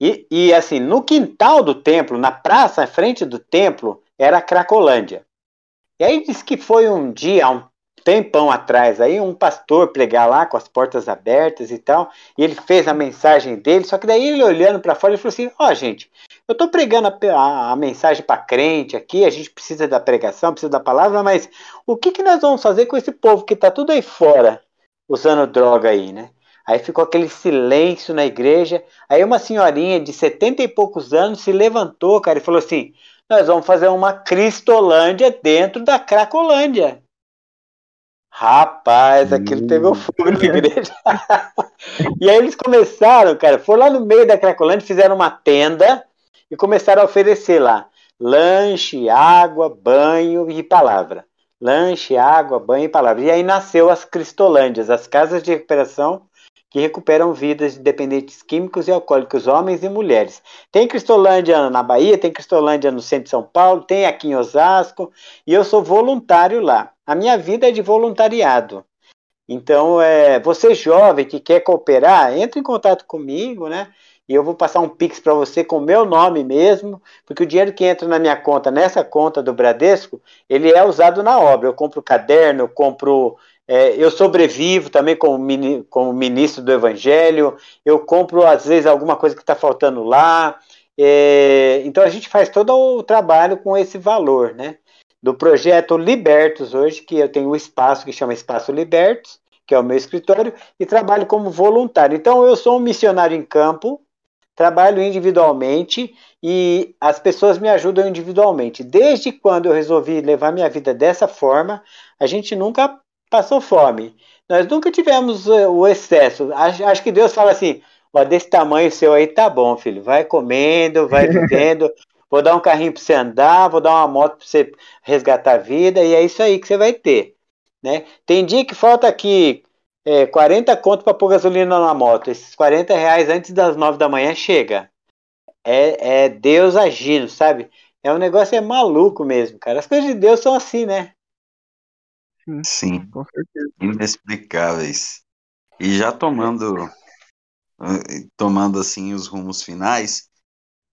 E, e assim, no quintal do templo, na praça à frente do templo, era a Cracolândia. E aí diz que foi um dia, um tempão atrás aí um pastor pregar lá com as portas abertas e tal, e ele fez a mensagem dele, só que daí ele olhando para fora ele falou assim: "Ó, oh, gente, eu tô pregando a, a, a mensagem para crente aqui, a gente precisa da pregação, precisa da palavra, mas o que que nós vamos fazer com esse povo que tá tudo aí fora usando droga aí, né?" Aí ficou aquele silêncio na igreja. Aí uma senhorinha de setenta e poucos anos se levantou, cara, e falou assim: Nós vamos fazer uma Cristolândia dentro da Cracolândia. Rapaz, aquilo pegou fogo na igreja. e aí eles começaram, cara, foram lá no meio da Cracolândia, fizeram uma tenda e começaram a oferecer lá lanche, água, banho e palavra. Lanche, água, banho e palavra. E aí nasceu as Cristolândias, as casas de recuperação que recuperam vidas de dependentes químicos e alcoólicos, homens e mulheres. Tem Cristolândia na Bahia, tem Cristolândia no centro de São Paulo, tem aqui em Osasco, e eu sou voluntário lá. A minha vida é de voluntariado. Então, é, você jovem que quer cooperar, entre em contato comigo, né? E eu vou passar um Pix para você com o meu nome mesmo, porque o dinheiro que entra na minha conta, nessa conta do Bradesco, ele é usado na obra. Eu compro caderno, eu compro. É, eu sobrevivo também como, mini, como ministro do Evangelho, eu compro, às vezes, alguma coisa que está faltando lá. É, então a gente faz todo o trabalho com esse valor, né? Do projeto Libertos hoje, que eu tenho um espaço que chama Espaço Libertos, que é o meu escritório, e trabalho como voluntário. Então eu sou um missionário em campo, trabalho individualmente e as pessoas me ajudam individualmente. Desde quando eu resolvi levar minha vida dessa forma, a gente nunca passou fome. Nós nunca tivemos eh, o excesso. Acho, acho que Deus fala assim: ó, desse tamanho seu aí tá bom, filho. Vai comendo, vai vivendo. vou dar um carrinho para você andar, vou dar uma moto para você resgatar a vida, e é isso aí que você vai ter. Né? Tem dia que falta aqui é, 40 conto para pôr gasolina na moto. Esses 40 reais antes das 9 da manhã chega. É, é Deus agindo, sabe? É um negócio é maluco mesmo, cara. As coisas de Deus são assim, né? Sim, com certeza. Inexplicáveis. E já tomando tomando assim os rumos finais,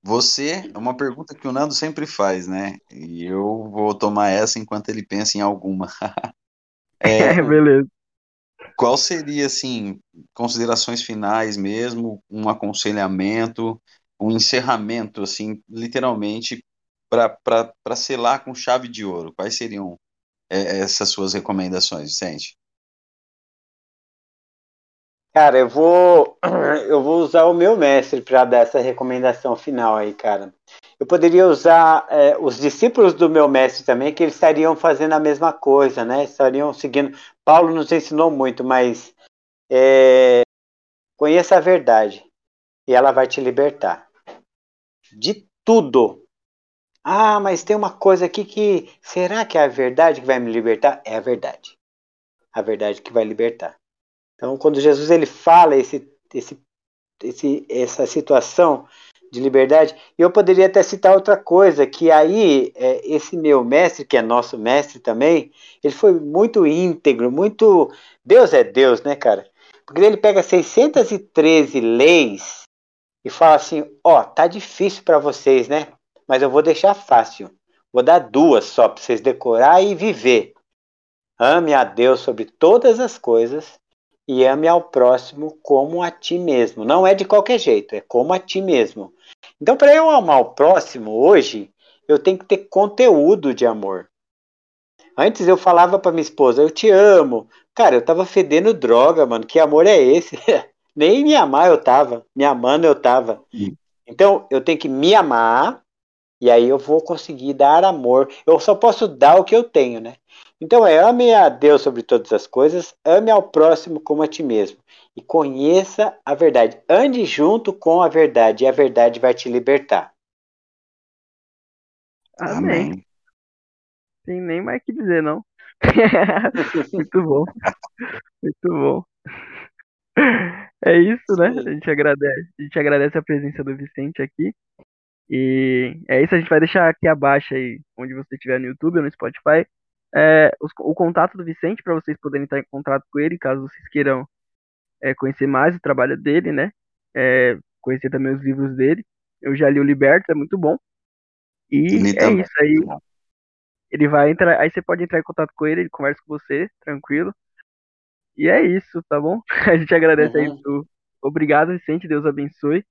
você, é uma pergunta que o Nando sempre faz, né? E eu vou tomar essa enquanto ele pensa em alguma. é, beleza. Qual seria, assim, considerações finais mesmo, um aconselhamento, um encerramento, assim, literalmente, para selar com chave de ouro? Quais seriam é, essas suas recomendações, Vicente? Cara, eu vou eu vou usar o meu mestre para dar essa recomendação final aí, cara. Eu poderia usar é, os discípulos do meu mestre também, que eles estariam fazendo a mesma coisa, né? Estariam seguindo. Paulo nos ensinou muito, mas é, conheça a verdade e ela vai te libertar de tudo. Ah, mas tem uma coisa aqui que será que é a verdade que vai me libertar? É a verdade. A verdade que vai libertar. Então, quando Jesus ele fala esse, esse, esse, essa situação de liberdade, eu poderia até citar outra coisa, que aí é, esse meu mestre, que é nosso mestre também, ele foi muito íntegro, muito... Deus é Deus, né, cara? Porque ele pega 613 leis e fala assim, ó, oh, tá difícil para vocês, né? Mas eu vou deixar fácil. Vou dar duas só para vocês decorar e viver. Ame a Deus sobre todas as coisas e ame ao próximo como a ti mesmo. Não é de qualquer jeito, é como a ti mesmo. Então, para eu amar o próximo hoje, eu tenho que ter conteúdo de amor. Antes eu falava para minha esposa, eu te amo. Cara, eu tava fedendo droga, mano. Que amor é esse? Nem me amar eu tava, me amando eu tava. Então, eu tenho que me amar e aí eu vou conseguir dar amor. Eu só posso dar o que eu tenho, né? Então é ame a Deus sobre todas as coisas, ame ao próximo como a ti mesmo e conheça a verdade. Ande junto com a verdade e a verdade vai te libertar. Amém. Tem nem mais que dizer, não. Muito bom. Muito bom. É isso, né? A gente agradece. A gente agradece a presença do Vicente aqui. E é isso, a gente vai deixar aqui abaixo aí, onde você estiver no YouTube ou no Spotify, é, os, o contato do Vicente para vocês poderem estar em contato com ele, caso vocês queiram é, conhecer mais o trabalho dele, né? É, conhecer também os livros dele. Eu já li o Liberto, é muito bom. E é isso aí. Ele vai entrar, aí você pode entrar em contato com ele, ele conversa com você, tranquilo. E é isso, tá bom? A gente agradece uhum. aí. Obrigado, Vicente, Deus abençoe.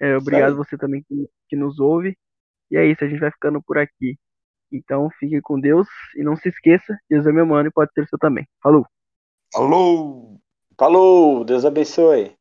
É, obrigado você também que, que nos ouve. E é isso, a gente vai ficando por aqui. Então fique com Deus e não se esqueça, Deus é meu mano e pode ser seu também. Falou! Falou! Falou! Deus abençoe!